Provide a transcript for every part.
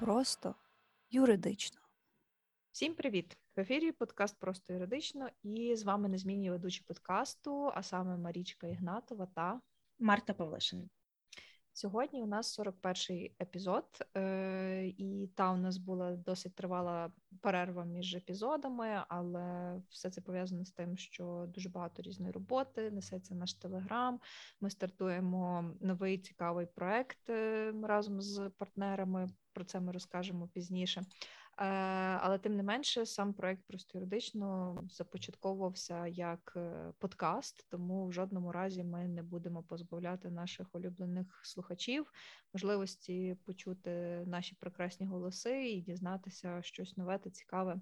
просто юридично. Всім привіт! В ефірі подкаст Просто юридично і з вами незмінні ведучі подкасту, а саме Марічка Ігнатова та Марта Павлишина. Сьогодні у нас 41-й епізод, е, і та у нас була досить тривала перерва між епізодами, але все це пов'язано з тим, що дуже багато різної роботи несеться наш телеграм. Ми стартуємо новий цікавий проект е, разом з партнерами. Про це ми розкажемо пізніше. Е, але тим не менше, сам проект просто юридично започатковувався як е, подкаст, тому в жодному разі ми не будемо позбавляти наших улюблених слухачів можливості почути наші прекрасні голоси і дізнатися щось нове та цікаве.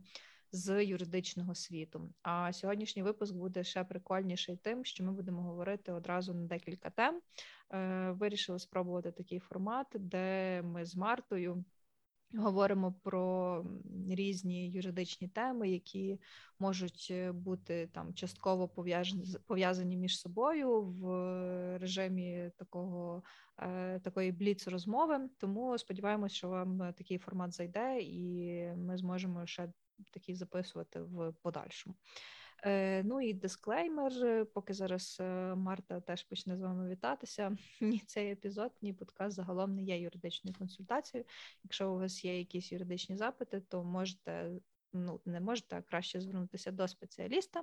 З юридичного світу. А сьогоднішній випуск буде ще прикольніший тим, що ми будемо говорити одразу на декілька тем. Е, вирішили спробувати такий формат, де ми з Мартою Говоримо про різні юридичні теми, які можуть е, бути там частково пов'язані між собою в режимі такого е, такої бліц розмови. Тому сподіваємось, що вам такий формат зайде, і ми зможемо ще такий записувати в подальшому. Е, ну і дисклеймер, поки зараз е, Марта теж почне з вами вітатися. Ні, цей епізод, ні подкаст загалом не є юридичною консультацією. Якщо у вас є якісь юридичні запити, то можете ну не можете краще звернутися до спеціаліста.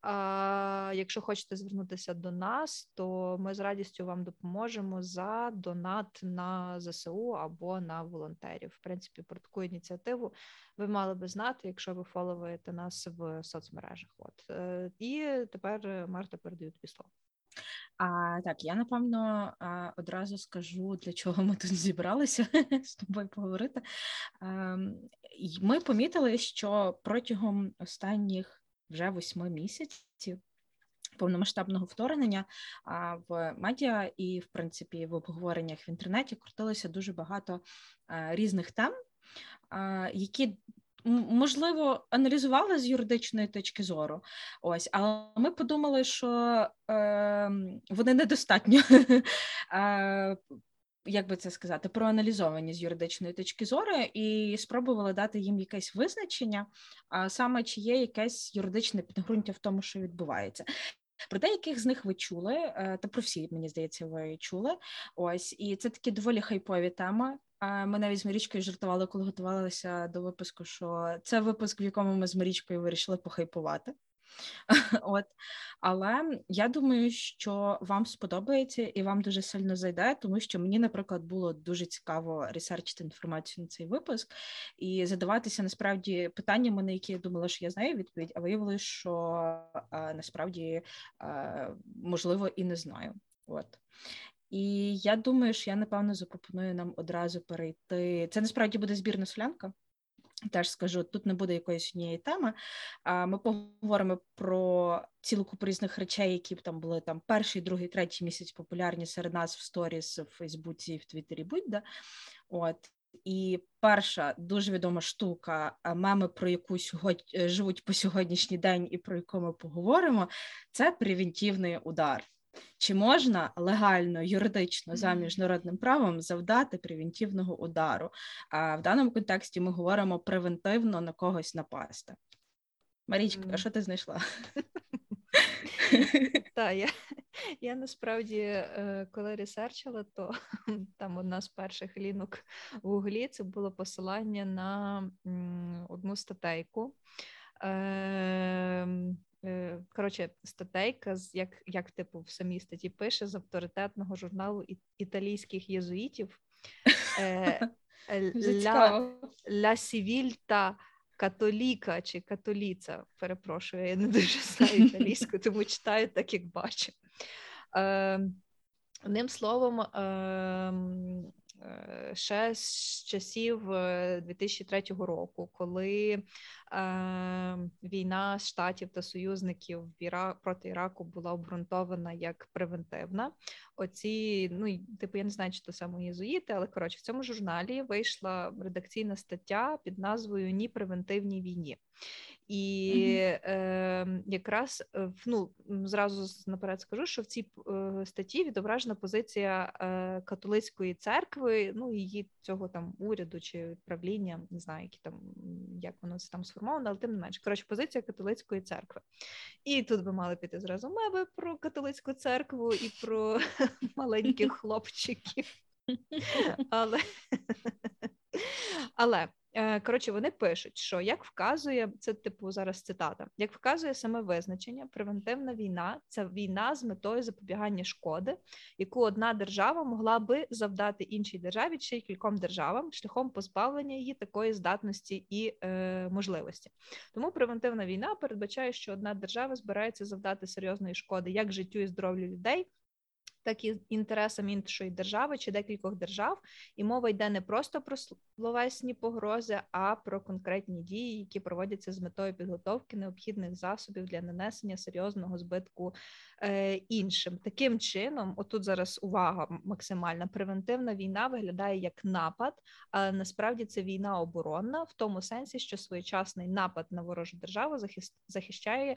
А якщо хочете звернутися до нас, то ми з радістю вам допоможемо за донат на ЗСУ або на волонтерів. В принципі, про таку ініціативу ви мали би знати, якщо ви фоловуєте нас в соцмережах. От е, і тепер Марта передаю тобі слово. А так, я напевно одразу скажу, для чого ми тут зібралися з тобою поговорити. Ем, ми помітили, що протягом останніх вже восьми місяців. Повномасштабного вторгнення в медіа і, в принципі, в обговореннях в інтернеті крутилося дуже багато різних тем, які можливо аналізували з юридичної точки зору. Ось, але ми подумали, що е, вони недостатньо. е, як би це сказати, проаналізовані з юридичної точки зору, і спробували дати їм якесь визначення, а саме чи є якесь юридичне підґрунтя в тому, що відбувається. Про деяких з них ви чули, е, та про всі, мені здається, ви чули. Ось, і це такі доволі хайпові теми. Ми навіть з Марічкою жартували, коли готувалися до випуску, що це випуск, в якому ми з Марічкою вирішили похайпувати. От. Але я думаю, що вам сподобається і вам дуже сильно зайде, тому що мені, наприклад, було дуже цікаво ресерчити інформацію на цей випуск і задаватися насправді питаннями, на які я думала, що я знаю відповідь, а виявилося, що а, насправді а, можливо і не знаю. От. І я думаю, що я напевно запропоную нам одразу перейти. Це насправді буде збірна солянка. Теж скажу, тут не буде якоїсь однієї теми. А ми поговоримо про цілу купу різних речей, які б там були там перший, другий, третій місяць популярні серед нас в сторіс, в Фейсбуці, в Твіттері, будь-де. От і перша дуже відома штука, меми, про яку сьогодні е, живуть по сьогоднішній день, і про яку ми поговоримо, це превентивний удар. Чи можна легально, юридично за міжнародним правом завдати превентивного удару? А в даному контексті ми говоримо превентивно на когось напасти. Марічка, а що ти знайшла? Так, я я насправді, е, коли ресерчила, то там одна з перших лінок в Гуглі це було посилання на одну статейку. Е, коротше, статейка, як як типу в самій статті пише з авторитетного журналу італійських єзуїтів е, Ля, Сівільта Католіка чи католіця. Перепрошую, я не дуже знаю італійську, тому читаю так, як бачу. Е, Одним словом, ем, Е, ще з часів 2003 е, року, коли е, війна штатів та союзників проти Іраку була обґрунтована як превентивна. Оці, ну типу, я не знаю, чи то саме єзуїти, але коротше, в цьому журналі вийшла редакційна стаття під назвою Ні превентивній війні. І е, якраз ну, зразу наперед скажу, що в цій е, статті відображена позиція е, католицької церкви, ну її цього там уряду чи правління, не знаю, які там як воно це там сформовано, але тим не менше. Коротше, позиція католицької церкви. І тут би мали піти зразу меби про католицьку церкву і про маленьких хлопчиків. Але але коротше, вони пишуть, що як вказує це, типу, зараз цитата, як вказує саме визначення, превентивна війна це війна з метою запобігання шкоди, яку одна держава могла би завдати іншій державі чи кільком державам шляхом позбавлення її такої здатності і е, можливості. Тому превентивна війна передбачає, що одна держава збирається завдати серйозної шкоди як життю і здоров'ю людей так і інтересам іншої держави чи декількох держав, і мова йде не просто про словесні погрози, а про конкретні дії, які проводяться з метою підготовки необхідних засобів для нанесення серйозного збитку е, іншим. Таким чином, отут зараз увага максимальна превентивна війна виглядає як напад, але насправді це війна оборонна в тому сенсі, що своєчасний напад на ворожу державу захищає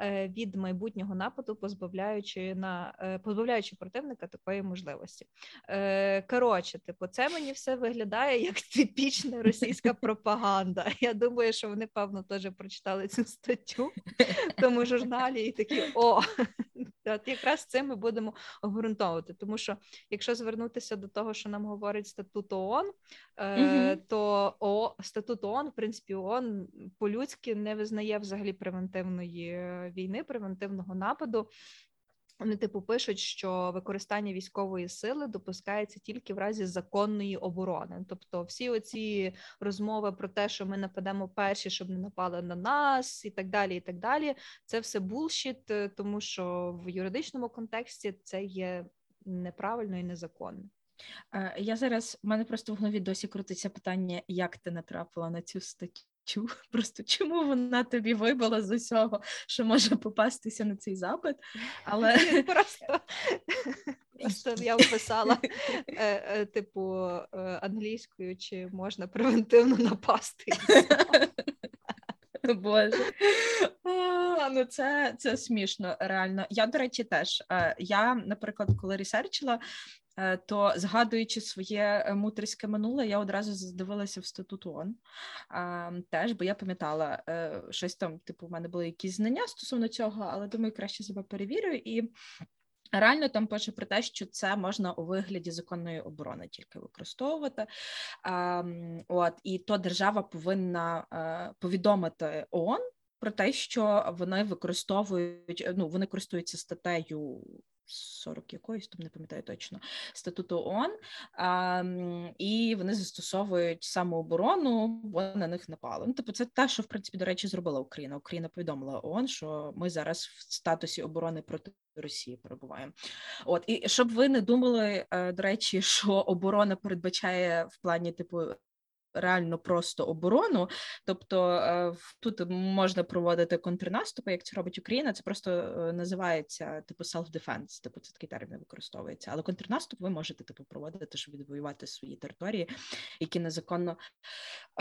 е, від майбутнього нападу, позбавляючи на е, позбавляючи противника такої можливості. Е, Коротше, типу, це мені все виглядає як типічна російська пропаганда. Я думаю, що вони, певно, теж прочитали цю статтю в тому журналі і такі о. От якраз це ми будемо обґрунтовувати, тому що якщо звернутися до того, що нам говорить статут ООН, е, то о, статут ООН, в принципі, ООН по-людськи не визнає взагалі превентивної війни, превентивного нападу. Вони типу пишуть, що використання військової сили допускається тільки в разі законної оборони. Тобто, всі оці розмови про те, що ми нападемо перші, щоб не напали на нас, і так далі. І так далі, це все булшіт, е, тому що в юридичному контексті це є неправильно і незаконно. Е, я зараз в мене просто в голові досі крутиться питання, як ти натрапила на цю статтю. Чу, просто чому вона тобі вибила з усього, що може попастися на цей запит? Але просто просто я вписала е, е, типу е, англійською, чи можна превентивно напасти. Боже, а, ну це це смішно, реально. Я, до речі, теж. Я, наприклад, коли ресерчила, Е, то згадуючи своє е, мутерське минуле, я одразу здивилася в статут ООН теж, бо я пам'ятала е, щось там, типу, в мене були якісь знання стосовно цього, але думаю, краще себе перевірю і. Реально там пише про те, що це можна у вигляді законної оборони тільки використовувати. От і то держава повинна а, повідомити ООН про те, що вони використовують, ну вони користуються статтею 40 якоїсь, там не пам'ятаю точно статуту ООН, а, і вони застосовують самооборону, бо на них напали. Ну, типу, це те, що в принципі до речі зробила Україна. Україна повідомила ООН, що ми зараз в статусі оборони проти. Росії перебуваємо, от і щоб ви не думали, е, до речі, що оборона передбачає в плані типу реально просто оборону. Тобто е, тут можна проводити контрнаступи, як це робить Україна. Це просто е, називається типу self-defense, Типу це такий термін використовується. Але контрнаступ ви можете типу проводити, щоб відвоювати свої території, які незаконно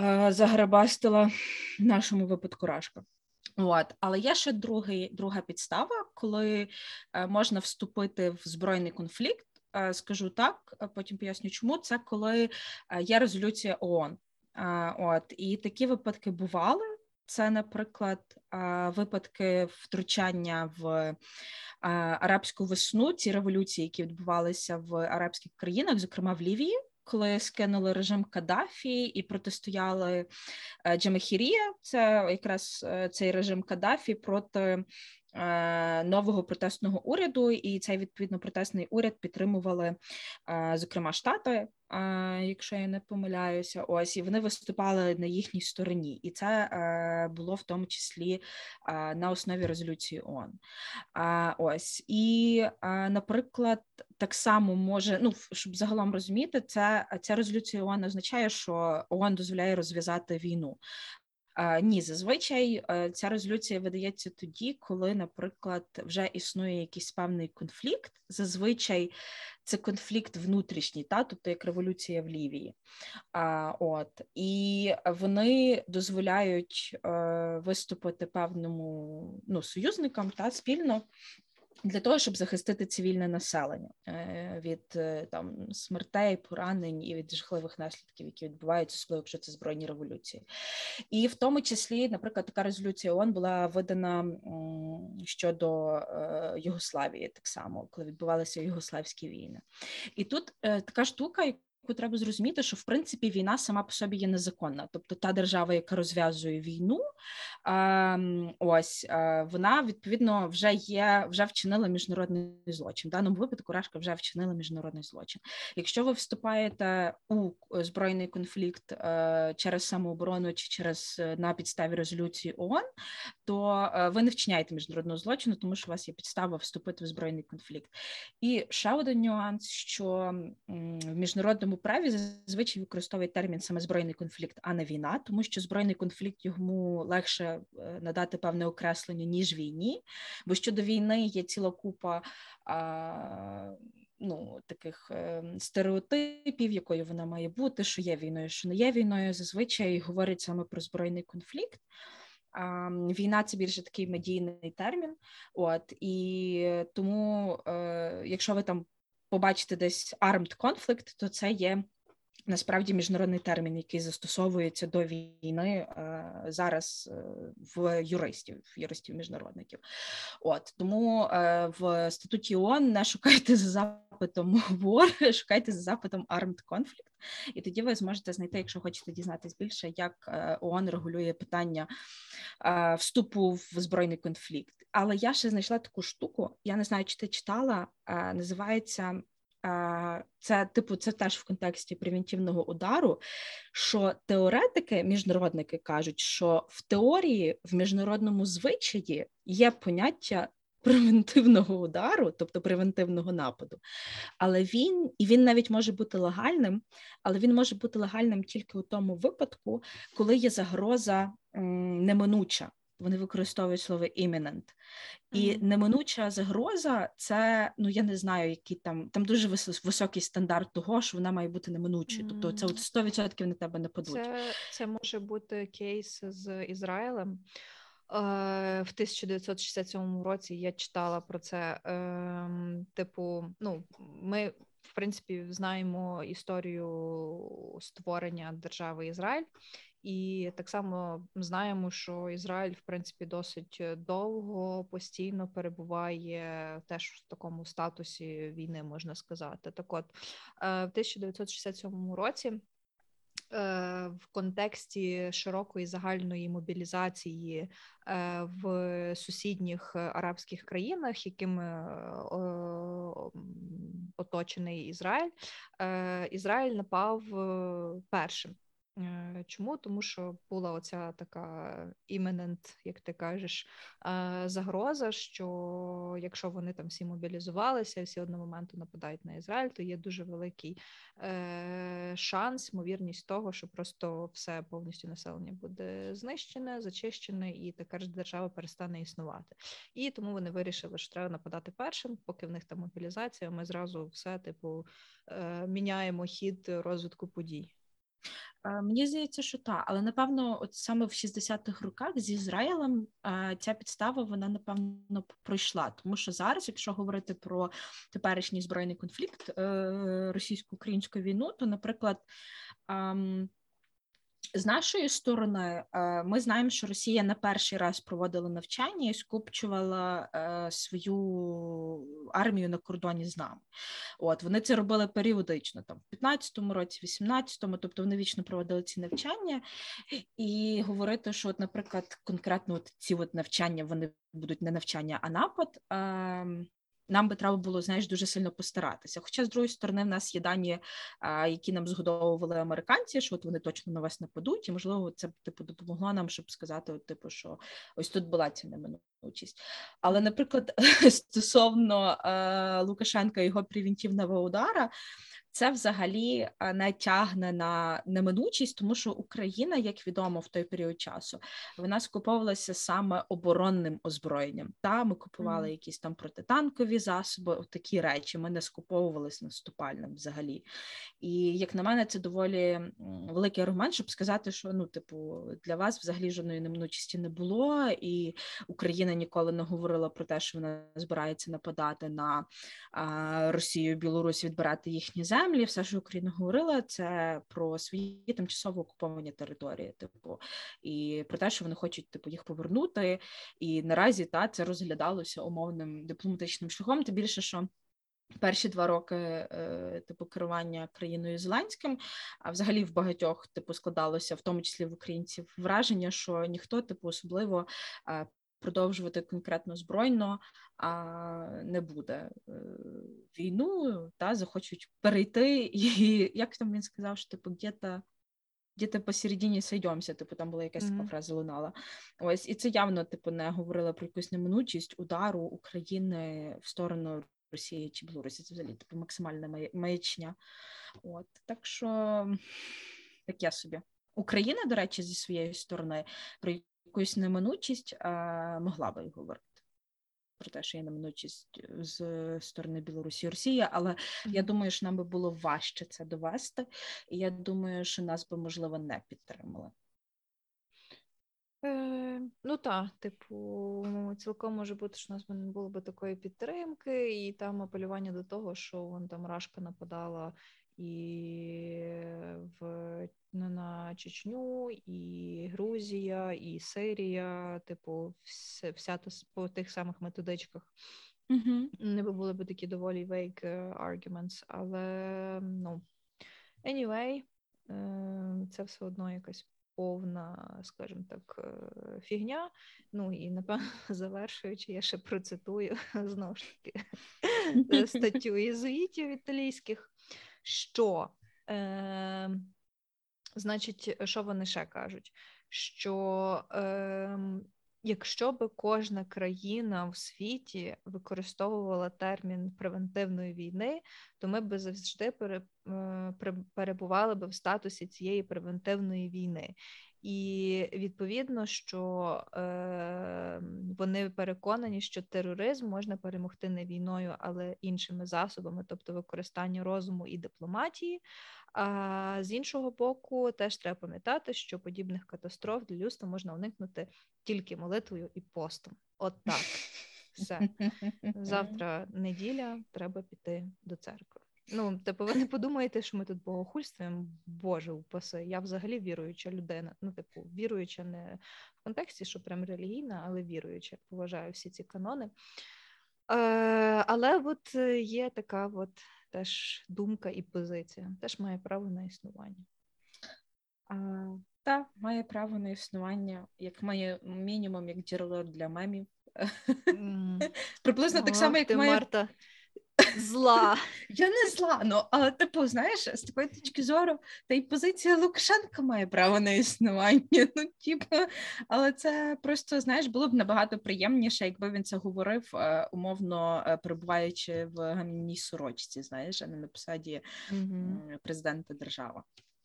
е, заграбастила в нашому випадку Рашка. От, але є ще другий, друга підстава, коли можна вступити в збройний конфлікт. Скажу так, потім поясню, чому це коли є резолюція ООН. Е, от і такі випадки бували. Це, наприклад, випадки втручання в арабську весну, ці революції, які відбувалися в арабських країнах, зокрема в Лівії. Коли скинули режим Каддафі і протистояли Джамахірія, це якраз цей режим Каддафі проти Е, нового протестного уряду, і цей відповідно протестний уряд підтримували, е, зокрема, штати. Е, якщо я не помиляюся, ось і вони виступали на їхній стороні, і це було в тому числі на основі резолюції ООН. Ось і, наприклад, так само може, ну щоб загалом розуміти, це ця резолюція ООН означає, що ООН дозволяє розв'язати війну. Ні, зазвичай е, ця резолюція видається тоді, коли, наприклад, вже існує якийсь певний конфлікт. Зазвичай це конфлікт внутрішній, та тобто як революція в Лівії. А, От і вони дозволяють е, виступити певному ну, союзникам та спільно для того, щоб захистити цивільне населення е, від е, там смертей, поранень і від жахливих наслідків, які відбуваються, особливо якщо це збройні революції, і в тому числі, наприклад, така резолюція ООН була видана щодо е, Югославії, так само, коли відбувалися югославські війни, і тут така штука, треба зрозуміти, що в принципі війна сама по собі є незаконна. Тобто та держава, яка розв'язує війну, ось вона відповідно вже є, вже вчинила міжнародний злочин. В даному випадку Рашка вже вчинила міжнародний злочин. Якщо ви вступаєте у збройний конфлікт е, через самооборону чи через е, на підставі резолюції ООН, то е, ви не вчиняєте міжнародного злочину, тому що у вас є підстава вступити в збройний конфлікт. І ще один нюанс, що в міжнародному міжнародному праві зазвичай використовує термін саме збройний конфлікт, а не війна, тому що збройний конфлікт йому легше е, надати певне окреслення ніж війні, бо щодо війни є ціла купа. А, Ну, таких е, стереотипів, якою вона має бути, що є війною, що не є війною, зазвичай говорять саме про збройний конфлікт. Війна це більше такий медійний термін. От і тому, е, якщо ви там побачите десь armed conflict, то це є насправді міжнародний термін, який застосовується до війни е, зараз е, в юристів, в юристів міжнародників. От тому е, в статуті ООН не шукайте за запитом war, шукайте за запитом armed conflict, і тоді ви зможете знайти, якщо хочете дізнатись більше, як ООН регулює питання вступу в збройний конфлікт. Але я ще знайшла таку штуку. Я не знаю, чи ти читала, називається це типу, це теж в контексті превентивного удару. Що теоретики, міжнародники кажуть, що в теорії в міжнародному звичаї є поняття. Превентивного удару, тобто превентивного нападу, але він і він навіть може бути легальним, але він може бути легальним тільки у тому випадку, коли є загроза неминуча вони використовують слово imminent. І mm-hmm. неминуча загроза це, ну я не знаю, який там там дуже високий стандарт того, що вона має бути неминучою. Mm-hmm. Тобто це от 100% на тебе не падуть. Це, Це може бути кейс з Ізраїлем. Е, в 1967 році я читала про це. Ем, типу, ну, ми в принципі знаємо історію створення держави Ізраїль, і так само знаємо, що Ізраїль, в принципі, досить е, довго постійно перебуває теж в такому статусі війни, можна сказати. Так, от е, в 1967 році. Е, в контексті широкої загальної мобілізації в сусідніх арабських країнах, якими оточений Ізраїль, Ізраїль напав першим. Е, чому? Тому що була оця така імінент, як ти кажеш, е, загроза, що якщо вони там всі мобілізувалися, всі одного моменту нападають на Ізраїль, то є дуже великий е, шанс, ймовірність того, що просто все повністю населення буде знищене, зачищене, і така ж держава перестане існувати. І тому вони вирішили, що треба нападати першим, поки в них там мобілізація. Ми зразу все типу міняємо хід розвитку подій. Е, мені здається, що так, але напевно, от саме в 60-х роках з Ізраїлем е, ця підстава вона напевно пройшла. Тому що зараз, якщо говорити про теперішній збройний конфлікт е, російсько-українську війну, то, наприклад, ем, з нашої сторони, ми знаємо, що Росія не перший раз проводила навчання і скупчувала свою армію на кордоні з нами. От вони це робили періодично, там в 15-му році, 18-му, тобто вони вічно проводили ці навчання, і говорити, що, от, наприклад, конкретно от ці от навчання вони будуть не навчання, а напад. Ем, нам би треба було знаєш дуже сильно постаратися. Хоча з другої сторони в нас є дані, які нам згодовували американці, що от вони точно на вас нападуть, і можливо це типу допомогло нам, щоб сказати, от, типу, що ось тут була ця неминуча неминучість. Але, наприклад, стосовно е, Лукашенка і його превентивного удара, це взагалі не тягне на неминучість, тому що Україна, як відомо, в той період часу вона скуповувалася саме оборонним озброєнням. Та ми купували якісь там протитанкові засоби, такі речі. Ми не скуповувалися наступальним взагалі. І як на мене, це доволі великий аргумент, щоб сказати, що ну, типу, для вас взагалі жодної неминучості не було, і Україна ніколи не говорила про те, що вона збирається нападати на Росію, Білорусь, відбирати їхні землі землі, все, що Україна говорила, це про свої тимчасово окуповані території, типу, і про те, що вони хочуть типу їх повернути. І наразі та це розглядалося умовним дипломатичним шляхом. Тим більше, що Перші два роки е, типу керування країною Зеленським, а взагалі в багатьох типу складалося, в тому числі в українців, враження, що ніхто типу особливо е, продовжувати конкретно збройно а не буде е, війну, та захочуть перейти, і як там він сказав, що типу где-то где-то посередині сойдемося, типу там була якась mm-hmm. така фраза лунала. Ось і це явно типу не говорила про якусь неминучість удару України в сторону Росії чи Білорусі. Це взагалі типу максимальна маячня. От так що таке собі. Україна, до речі, зі своєї сторони про якусь неминучість а, могла би говорити. Про те, що є неминучість з сторони Білорусі і Росії, але mm-hmm. я думаю, що нам би було важче це довести, і я думаю, що нас би можливо не підтримали. Е, Ну так, типу, цілком може бути, що у нас не було б такої підтримки, і там апелювання до того, що вон там Рашка нападала і в ну, на Чечню, і Грузія, і Сирія, типу, вся, вся по тих самих методичках. Mm-hmm. Не були б такі доволі vague arguments, але ну anyway, е, це все одно якась повна, скажімо так, е, фігня. Ну і напевно завершуючи, я ще процитую знову ж таки статтю єзуїтів італійських що, е, значить, що вони ще кажуть? Що е, якщо би кожна країна в світі використовувала термін превентивної війни, то ми б завжди е, перебували б в статусі цієї превентивної війни. І відповідно, що е, вони переконані, що тероризм можна перемогти не війною, але іншими засобами, тобто використання розуму і дипломатії. А з іншого боку, теж треба пам'ятати, що подібних катастроф для людства можна уникнути тільки молитвою і постом. От так. Все завтра неділя, треба піти до церкви. Ну, типу, ви не подумаєте, що ми тут богохульствуємо, Боже упаси. Я взагалі віруюча людина. Ну, типу, віруюча не в контексті, що прям релігійна, але віруюча. Поважаю всі ці канони. Е, Але от е, є така от теж думка і позиція, теж має право на існування. А, Так, має право на існування, як має мінімум, як джерело для мемів. Mm. Приблизно так само, як має... Марта зла. Я не зла, ну але типу, знаєш, з такої точки зору, та й позиція Лукашенка має право на існування. Ну, типу, але це просто знаєш, було б набагато приємніше, якби він це говорив, е, умовно е, перебуваючи в гамівній сорочці, знаєш, а не на посаді mm-hmm. президента держави.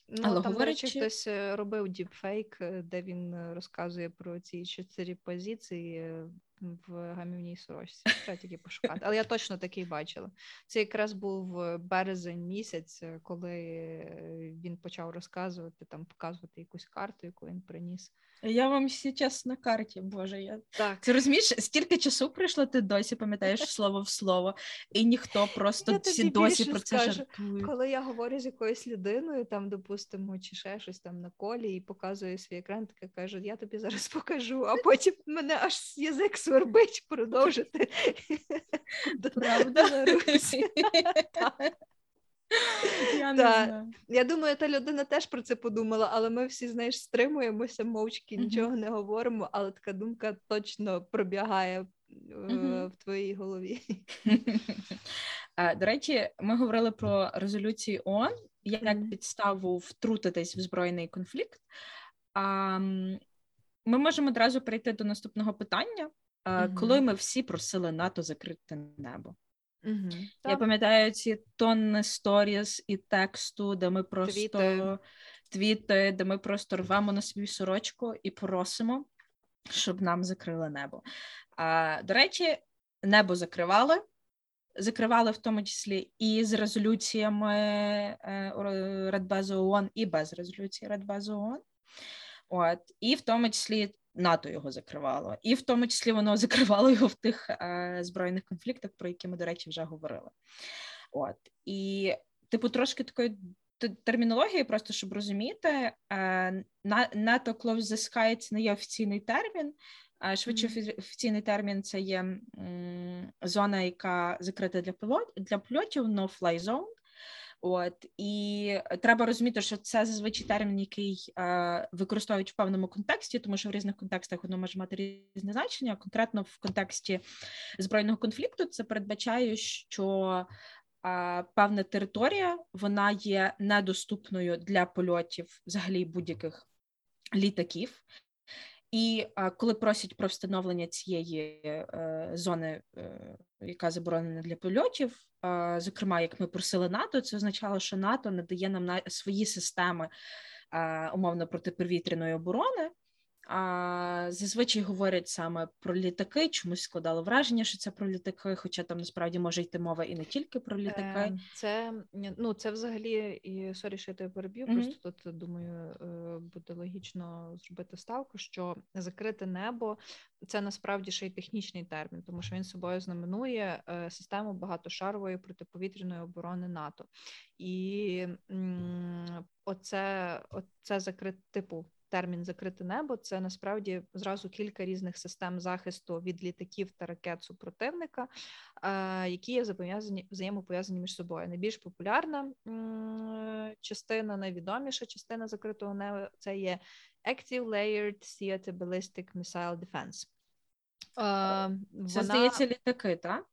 Ну, Але там, говорячи... до речі, хтось е, робив діпфейк, де він розказує про ці чотири позиції в гамівній сорочці. Треба тільки пошукати. Але я точно такий бачила. Це якраз був е, березень місяць, е, коли е, він почав розказувати, там показувати якусь карту, яку він приніс. Я вам зараз на карті, Боже. я... Так. Ти розумієш, стільки часу пройшло, ти досі пам'ятаєш слово в слово, і ніхто просто я всі досі про це скажу, жартують. Коли я говорю з якоюсь людиною, там, допустимо, чи ще щось там на колі, і показує свій екран, така каже, я тобі зараз покажу, а потім мене аж язик свербить продовжити. Правда? Я не знаю. Я думаю, та людина теж про це подумала, але ми всі, знаєш, стримуємося, мовчки, нічого не говоримо, але така думка точно пробігає в твоїй голові. До речі, ми говорили про резолюції ООН як підставу втрутитись в збройний конфлікт. Ми можемо одразу перейти до наступного питання. е, коли ми всі просили НАТО закрити небо. Угу. Я пам'ятаю ці тонни сторіс і тексту, де ми просто Твіти. твіти, де ми просто рвемо на свою сорочку і просимо, щоб нам закрили небо. А, До речі, небо закривали. Закривали в тому числі і з резолюціями Радбезу ООН, і без резолюції Радбезу ООН. От, і в тому числі НАТО його закривало, і в тому числі воно закривало його в тих е, збройних конфликтах, про які ми, до речі, вже говорили. От і, типу, трошки такої термінології, просто щоб розуміти, е, НАТО Close the Sky – це не є офіційний термін. Швидше офіційний термін це є м, зона, яка закрита для пілот для польотів, no-fly zone. От і треба розуміти, що це зазвичай термін, який е, використовують в певному контексті, тому що в різних контекстах воно може мати різне значення. Конкретно в контексті збройного конфлікту це передбачає, що е, певна територія вона є недоступною для польотів взагалі будь-яких літаків. І а, коли просять про встановлення цієї е, зони, е, яка заборонена для польотів, зокрема, як ми просили НАТО, це означало, що НАТО надає нам на свої системи умовно протиповітряної оборони. А зазвичай говорять саме про літаки. Чомусь складало враження, що це про літаки, хоча там насправді може йти мова і не тільки про літаки. Ем, це ну це взагалі і sorry, що я тебе переб'ю. Mm-hmm. Просто тут думаю, е, буде логічно зробити ставку, що закрите небо це насправді ще й технічний термін, тому що він собою знаменує е, систему багатошарової протиповітряної оборони НАТО, і оце, оце закрите типу термін закрите небо це насправді зразу кілька різних систем захисту від літаків та ракет супротивника, е, які є взаємопов'язані між собою. Найбільш популярна частина, найвідоміша частина закритого неба це є Active Layered Theater Ballistic Missile Defense. Е, це, здається, літаки, так?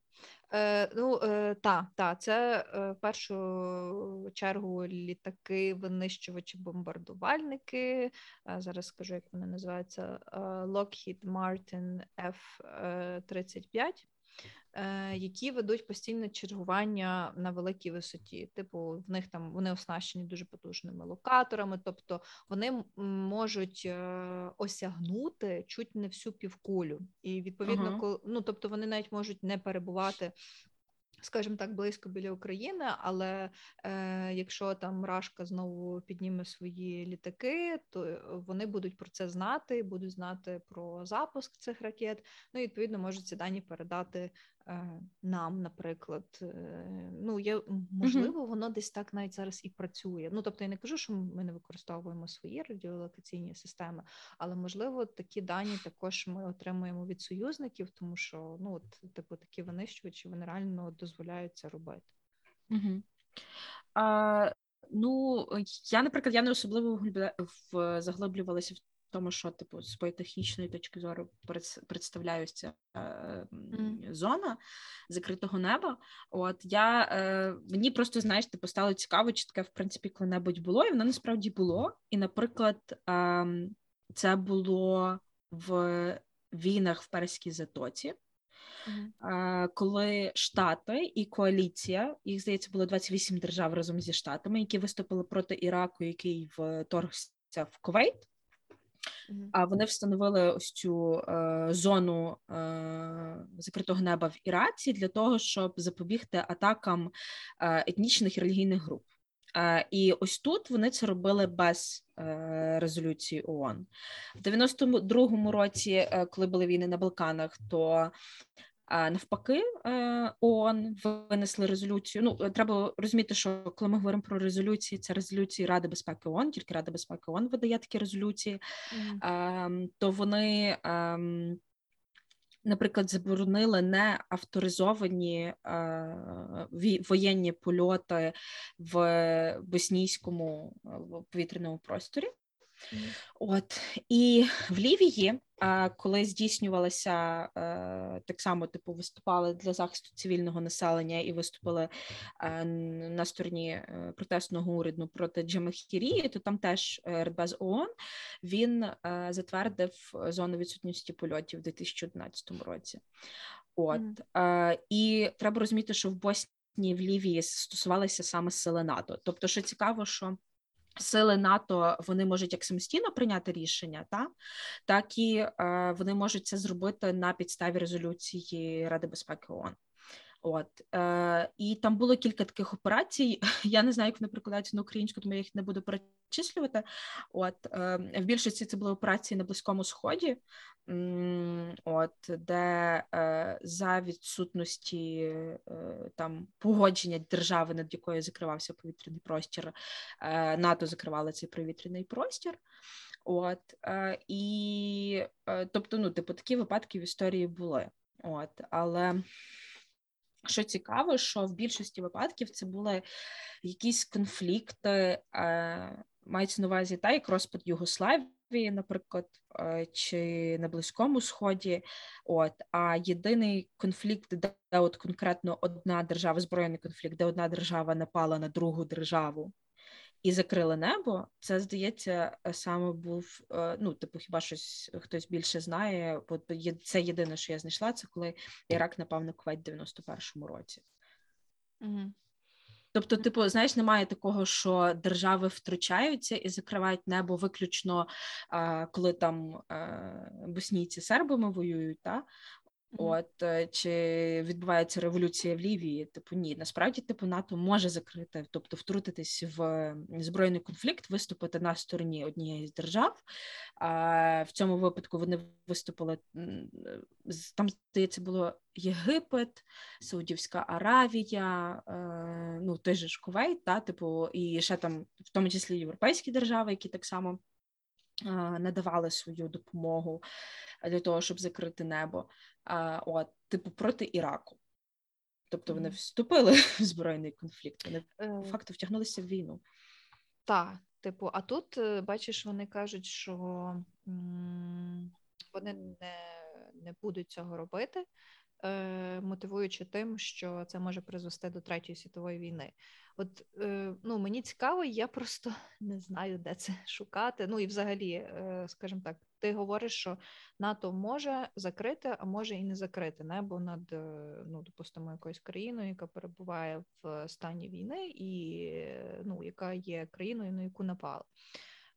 Е, Ну, е, та, та, це е, в першу чергу літаки, винищувачі, бомбардувальники. Зараз скажу, як вони називаються: Lockheed Martin F-35. Е, які ведуть постійне чергування на великій висоті. Типу, в них там вони оснащені дуже потужними локаторами, тобто вони можуть е, осягнути чуть не всю півкулю, і відповідно, uh-huh. коли ну тобто вони навіть можуть не перебувати скажімо так, близько біля України, але е, якщо там Рашка знову підніме свої літаки, то вони будуть про це знати, будуть знати про запуск цих ракет. Ну і відповідно можуть ці дані передати е, нам, наприклад. Е, ну є можливо, воно десь так навіть зараз і працює. Ну тобто я не кажу, що ми не використовуємо свої радіолокаційні системи, але можливо такі дані також ми отримуємо від союзників, тому що ну от типу такі винищувачі вони реально дозволяють це робити. Угу. А, Ну я, наприклад, я не особливо в заглиблювалася в тому, що типу з технічної точки зору представляю ця е, mm. зона закритого неба. От я е, мені просто знаєш, типу стало цікаво, чи таке в принципі коли-небудь було, і воно насправді було. І, наприклад, е, це було в війнах в Перській затоці. Uh-huh. Коли Штати і коаліція, їх здається, було 28 держав разом зі штатами, які виступили проти Іраку, який вторгся в Кувейт. А вони встановили ось цю е, зону е, закритого неба в Іраці для того, щоб запобігти атакам е, етнічних і релігійних груп. Е, і ось тут вони це робили без е, резолюції ООН. В 92-му році, коли були війни на Балканах, то а навпаки, е, ООН винесли резолюцію. Ну треба розуміти, що коли ми говоримо про резолюції, це резолюції Ради безпеки ООН, тільки Рада безпеки ООН видає такі резолюції, mm. то вони. Ем, наприклад, заборонили не авторизовані е, воєнні польоти в боснійському повітряному просторі. От і в Лівії, коли здійснювалася так само, типу, виступали для захисту цивільного населення і виступили на стороні е, протестного уряду проти Джамахірії, то там теж Радбез ООН він е, затвердив зону відсутності польотів у 2011 році. От mm. і треба розуміти, що в Боснії в Лівії стосувалися саме сили НАТО. Тобто, що цікаво, що Сили НАТО вони можуть як самостійно прийняти рішення, та так і е, вони можуть це зробити на підставі резолюції Ради безпеки ООН. От е, і там було кілька таких операцій. Я не знаю, як вони прикладаються на українську, тому я їх не буду перечислювати. От е, в більшості це були операції на близькому сході, от де е, за відсутності е, там погодження держави, над якою закривався повітряний простір, е, НАТО закривало цей повітряний простір. От е, і тобто, ну, типу, такі випадки в історії були. От, але що цікаво, що в більшості випадків це були якісь конфлікти, е, мається на увазі та як розпад Югославії, наприклад, е, чи на Близькому Сході. От а єдиний конфлікт, де от конкретно одна держава, збройний конфлікт, де одна держава напала на другу державу і закрили небо. Це здається, саме був е, ну, типу, хіба щось хтось більше знає, бо це єдине, що я знайшла, це коли Ірак напав на Кувейт в 91-му році. Угу. Тобто, типу, знаєш, немає такого, що держави втручаються і закривають небо виключно, коли там боснійці сербами воюють, та От е, чи відбувається революція в Лівії? Типу ні, насправді типу НАТО може закрити, тобто втрутитись в збройний конфлікт, виступити на стороні однієї з держав. А в цьому випадку вони виступили там, здається, було Єгипет, Саудівська Аравія, е, ну той же Кувейт, та типу, і ще там, в тому числі європейські держави, які так само. Надавали свою допомогу для того, щоб закрити небо а, от, типу, проти Іраку. Тобто вони вступили в збройний конфлікт, вони по е. факту втягнулися в війну. Так, типу, а тут е, бачиш, вони кажуть, що вони не не будуть цього робити, мотивуючи тим, що це може призвести до третьої світової війни. От е, ну мені цікаво, я просто не знаю, де це шукати. Ну і взагалі, е, скажімо так, ти говориш, що НАТО може закрити, а може і не закрити небо над е, ну, допустимо, якоюсь країною, яка перебуває в стані війни, і ну, яка є країною, на яку напали.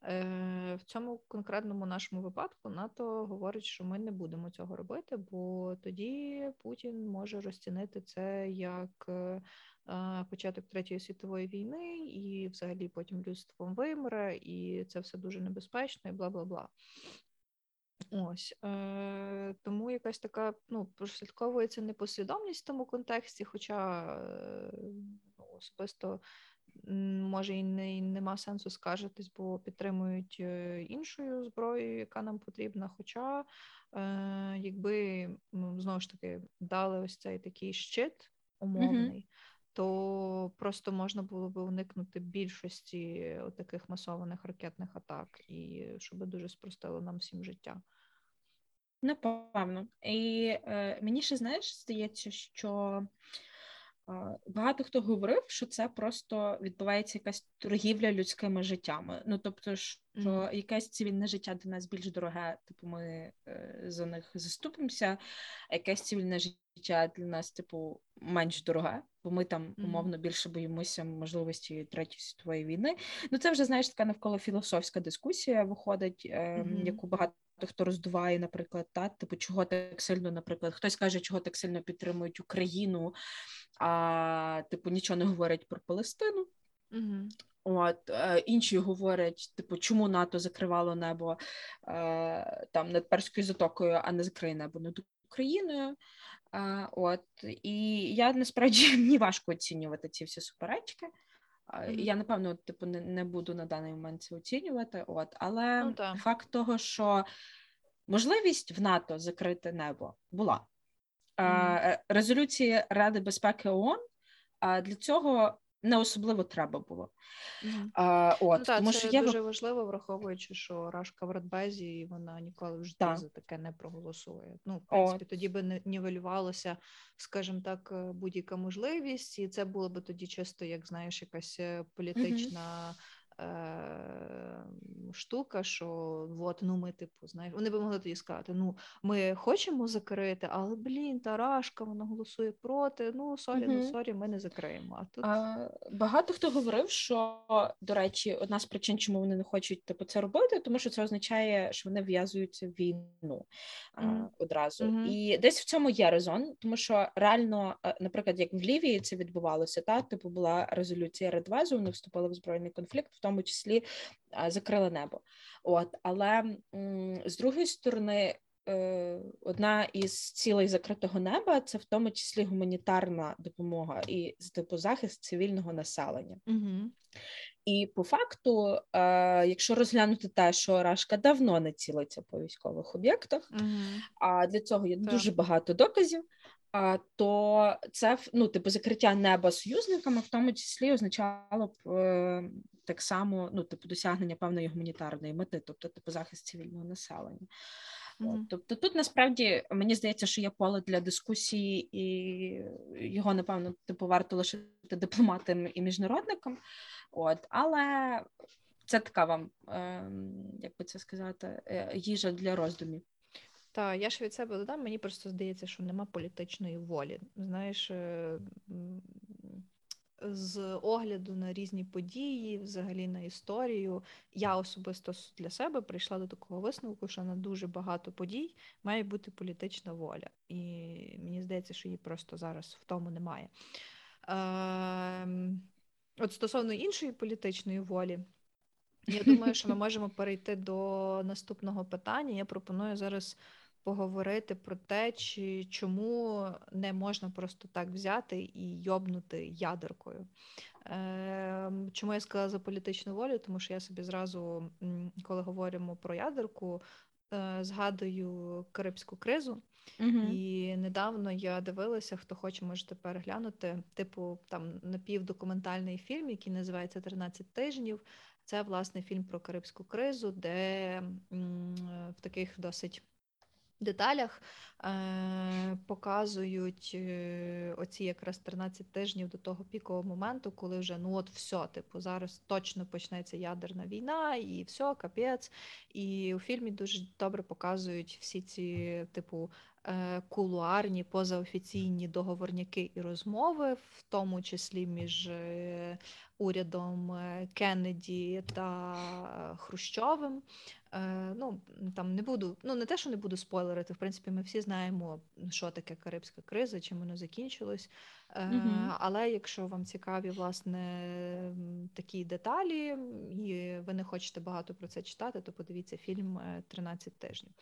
В цьому конкретному нашому випадку НАТО говорить, що ми не будемо цього робити, бо тоді Путін може розцінити це як початок третьої світової війни, і взагалі потім людство вимре, і це все дуже небезпечно, і бла бла бла. Ось е, тому якась така ну прослідковується непослідовність в тому контексті, хоча е, ну, особисто може і не і нема сенсу скаржитись, бо підтримують е, іншою зброєю, яка нам потрібна. Хоча, е, якби ну, знову ж таки дали ось цей такий щит умовний. Mm-hmm то просто можна було би уникнути більшості таких масованих ракетних атак, і щоб дуже спростило нам всім життя. Напевно. І е, мені ще знаєш, здається, що Багато хто говорив, що це просто відбувається якась торгівля людськими життями. Ну тобто, що mm-hmm. якесь цивільне життя для нас більш дороге, типу, ми е, за них заступимося, а якесь цивільне життя для нас, типу, менш дороге, бо ми там умовно більше боїмося можливості третьої світової війни. Ну це вже знаєш така навколо філософська дискусія виходить, е, mm-hmm. яку багато. Хто роздуває, наприклад, та типу, чого так сильно, наприклад, хтось каже, чого так сильно підтримують Україну, а типу нічого не говорять про Палестину. Угу. От е, інші говорять, типу, чому НАТО закривало небо е, там над Перською затокою, а не закриє небо над Україною. Е, от і я насправді мені важко оцінювати ці всі суперечки. Mm-hmm. Я напевно, типу, не не буду на даний момент це оцінювати. От, але ну, факт того, що можливість в НАТО закрити небо була. Mm-hmm. Резолюції Ради безпеки ООН для цього не особливо треба було. А, от, Ну, так, тому це що дуже важливо, враховуючи, що Рашка в Радбезі, вона ніколи в житті Так. за таке не проголосує. Ну, в принципі, От. тоді би не нівелювалося, скажімо так, е, будь-яка можливість, і це було би тоді чисто, як знаєш, якась е, політична. Е, Штука, що от, ну ми, типу, знаєш, вони би могли тоді сказати: ну, ми хочемо закрити, але блін, та Рашка, вона голосує проти. Ну, sorry, ну sorry, ми не закриємо. А тут А, багато хто говорив, що до речі, одна з причин, чому вони не хочуть типу це робити, тому що це означає, що вони в'язуються в війну а, одразу. Мгм. І десь в цьому є резон, тому що реально, е, наприклад, як в Лівії це відбувалося, та типу була резолюція Радбезу, вони вступили в збройний конфлікт, в тому числі а, закрили небо. От, але з другої сторони. е, Одна із цілей закритого неба це в тому числі гуманітарна допомога і типу захист цивільного населення. угу. І по факту, е, якщо розглянути те, що Рашка давно не цілиться по військових об'єктах, Угу. а для цього є Так. дуже багато доказів. То це ну, типу, закриття неба союзниками, в тому числі означало б е, так само ну, типу, досягнення певної гуманітарної мети, тобто типу захист цивільного населення. Мгм. тобто тут насправді мені здається, що є поле для дискусії, і його напевно типу варто лишити дипломатам і міжнародникам. От, але це така вам, ем, як би це сказати, е, їжа для роздумів. Та я ж від себе додам, мені просто здається, що нема політичної волі. Знаєш, е, з огляду на різні події, взагалі на історію, я особисто для себе прийшла до такого висновку, що на дуже багато подій має бути політична воля. І мені здається, що її просто зараз в тому немає. Ем, От стосовно іншої політичної волі, я думаю, що ми можемо перейти до наступного питання. Я пропоную зараз поговорити про те, чи чому не можна просто так взяти і йобнути ядеркою. Ем, Чому я сказала за політичну волю? Тому що я собі зразу, коли говоримо про ядерку, е, згадую Карибську кризу. І недавно я дивилася, хто хоче, можете переглянути. Типу, там напівдокументальний фільм, який називається «13 тижнів. Це власне фільм про Карибську кризу, де в таких досить деталях е, показують е, оці якраз 13 тижнів до того пікового моменту, коли вже ну от все, типу, зараз точно почнеться ядерна війна, і все, капець. І у фільмі дуже добре показують всі ці, типу, е, кулуарні, позаофіційні договорняки і розмови, в тому числі між е, урядом е, Кеннеді та е, Хрущовим. Е, ну, там не буду, ну не те, що не буду спойлерити. В принципі, ми всі знаємо, що таке Карибська криза, чим воно закінчилось. Е, Мгм. Але якщо вам цікаві власне такі деталі, і ви не хочете багато про це читати, то подивіться фільм е, «13 тижнів.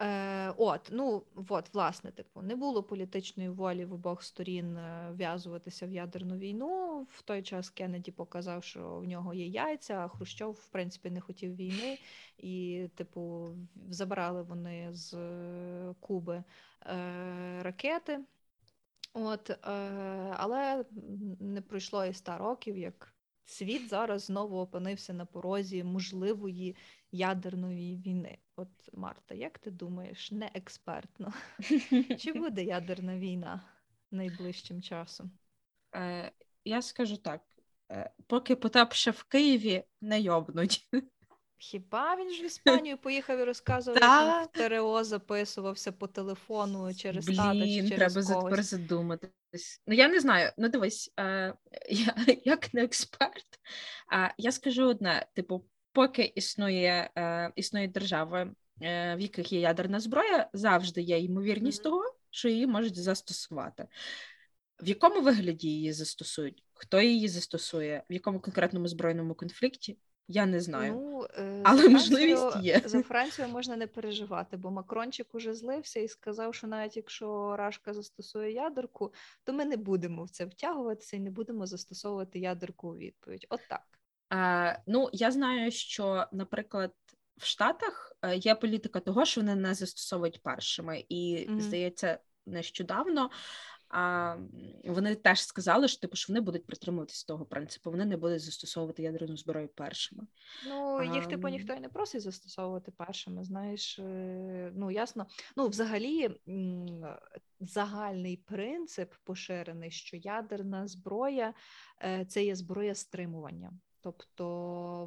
Е, От, ну от, власне, типу, не було політичної волі в обох сторін вв'язуватися в ядерну війну. В той час Кеннеді показав, що в нього є яйця, а Хрущов, в принципі, не хотів війни. І, типу, забрали вони з е, Куби е, ракети. От, е, але не пройшло і 100 років, як світ зараз знову опинився на порозі можливої ядерної війни. От, Марта, як ти думаєш, не експертно, чи буде ядерна війна найближчим часом? Я скажу так: поки Потап ще в Києві не йобнуть. Хіба він ж в Іспанію поїхав і розказував, як він в ТРО записувався по телефону через тата чи через треба когось? тепер задуматись. Ну я не знаю. Ну дивись, е, я як не експерт, а я скажу одне: типу, поки існує, е, існує держави, е, в яких є ядерна зброя, завжди є ймовірність того, що її можуть застосувати. В якому вигляді її застосують? Хто її застосує? В якому конкретному збройному конфлікті? Я не знаю. Ну, е, Але можливість є. За Францію можна не переживати, бо Макрончик уже злився і сказав, що навіть якщо Рашка застосує ядерку, то ми не будемо в це втягуватися і не будемо застосовувати ядерку у відповідь. От так. Е, ну, я знаю, що, наприклад, в Штатах е, є політика того, що вони не застосовують першими, і Мгм. здається, нещодавно А вони теж сказали, що типу що вони будуть притримуватися того принципу. Вони не будуть застосовувати ядерну зброю першими. Ну їх типу ніхто і не просить застосовувати першими. Знаєш, е, ну ясно. Ну, взагалі, загальний принцип поширений, що ядерна зброя е, це є зброя стримування. Тобто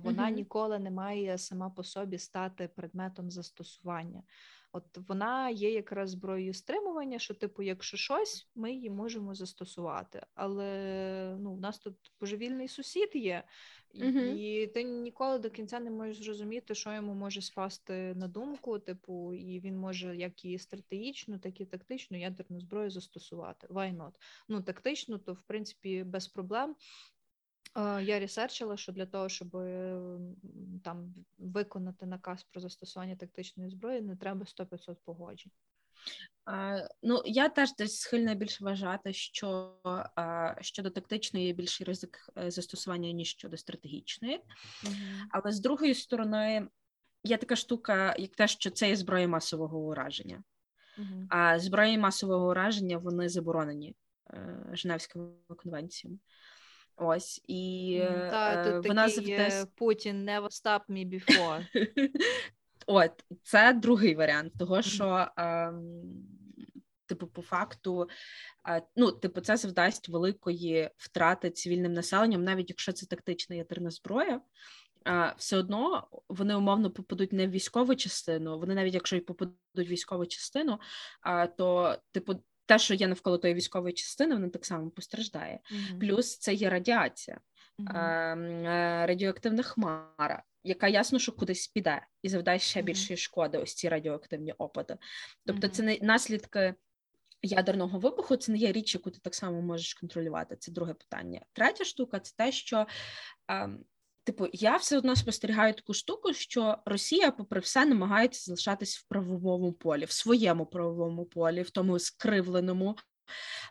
вона Мгм. ніколи не має сама по собі стати предметом застосування. От вона є якраз зброєю стримування, що, типу, якщо щось, ми її можемо застосувати. Але ну, в нас тут божевільний сусід є, і, Мгм. і ти ніколи до кінця не можеш зрозуміти, що йому може спасти на думку. Типу, і він може як і стратегічну, так і тактичну ядерну зброю застосувати. Why not? Ну, тактично, то в принципі без проблем. Е, Я ресерчила, що для того, щоб там виконати наказ про застосування тактичної зброї, не треба 100-500 погоджень. А, ну я теж десь схильна більше вважати, що а, щодо тактичної є більший ризик е, застосування ніж щодо стратегічної. Але з другої сторони, є така штука, як те, що це є зброя масового ураження. Мгм. А зброї масового ураження вони заборонені е, Женевською конвенцією. Ось і Та е, тут вона такий завжди е, Путін never stop me before. От це другий варіант, того що ем, типу, по факту, е, ну, типу, це завдасть великої втрати цивільним населенням, навіть якщо це тактична ядерна зброя. Все одно вони умовно попадуть не в військову частину. Вони навіть якщо й попадуть в військову частину, то типу те, що є навколо тої військової частини, воно так само постраждає. Мгм. Плюс це є радіація е, радіоактивна хмара, яка ясно, що кудись піде і завдає ще більшої шкоди, ось ці радіоактивні опади. Тобто, це не наслідки ядерного вибуху, це не є річ, яку ти так само можеш контролювати. Це друге питання. Третя штука це те, що. Ем, Типу, я все одно спостерігаю таку штуку, що Росія, попри все, намагається залишатись в правовому полі, в своєму правовому полі, в тому скривленому,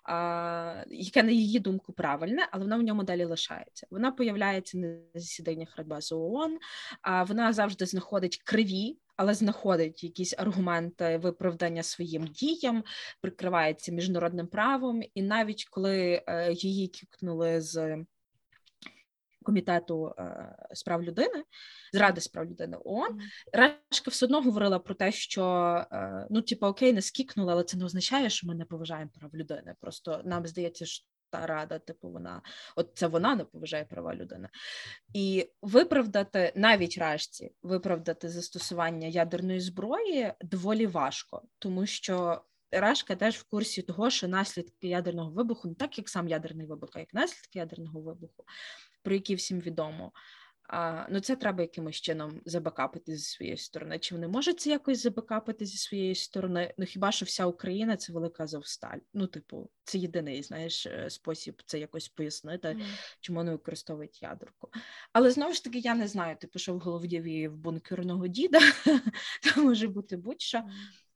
а, яке на її думку правильне, але вона в ньому далі лишається. Вона появляється на засіданнях Радбезу ООН, а вона завжди знаходить криві. Але знаходить якісь аргументи виправдання своїм діям, прикривається міжнародним правом, і навіть коли е, її кікнули з комітету е, справ людини, з ради справ людини ООН. Решка все одно говорила про те, що е, ну, типу, окей, не скікнули, але це не означає, що ми не поважаємо прав людини. Просто нам здається, що та рада, типу, вона, от це вона не поважає права людини. І виправдати навіть решті, виправдати застосування ядерної зброї доволі важко, тому що. Рашка теж в курсі того, що наслідки ядерного вибуху, не так як сам ядерний вибух, а як наслідки ядерного вибуху, про які всім відомо, а, ну це треба якимось чином забакапити зі своєї сторони. Чи вони можуть це якось забакапити зі своєї сторони? Ну хіба що вся Україна це велика Азовсталь? Ну, типу, це єдиний знаєш е, спосіб це якось пояснити, Мгм. чому вони використовують ядерку. Але знову ж таки, я не знаю, типу, що в голові в бункерного діда, то може бути будь-що.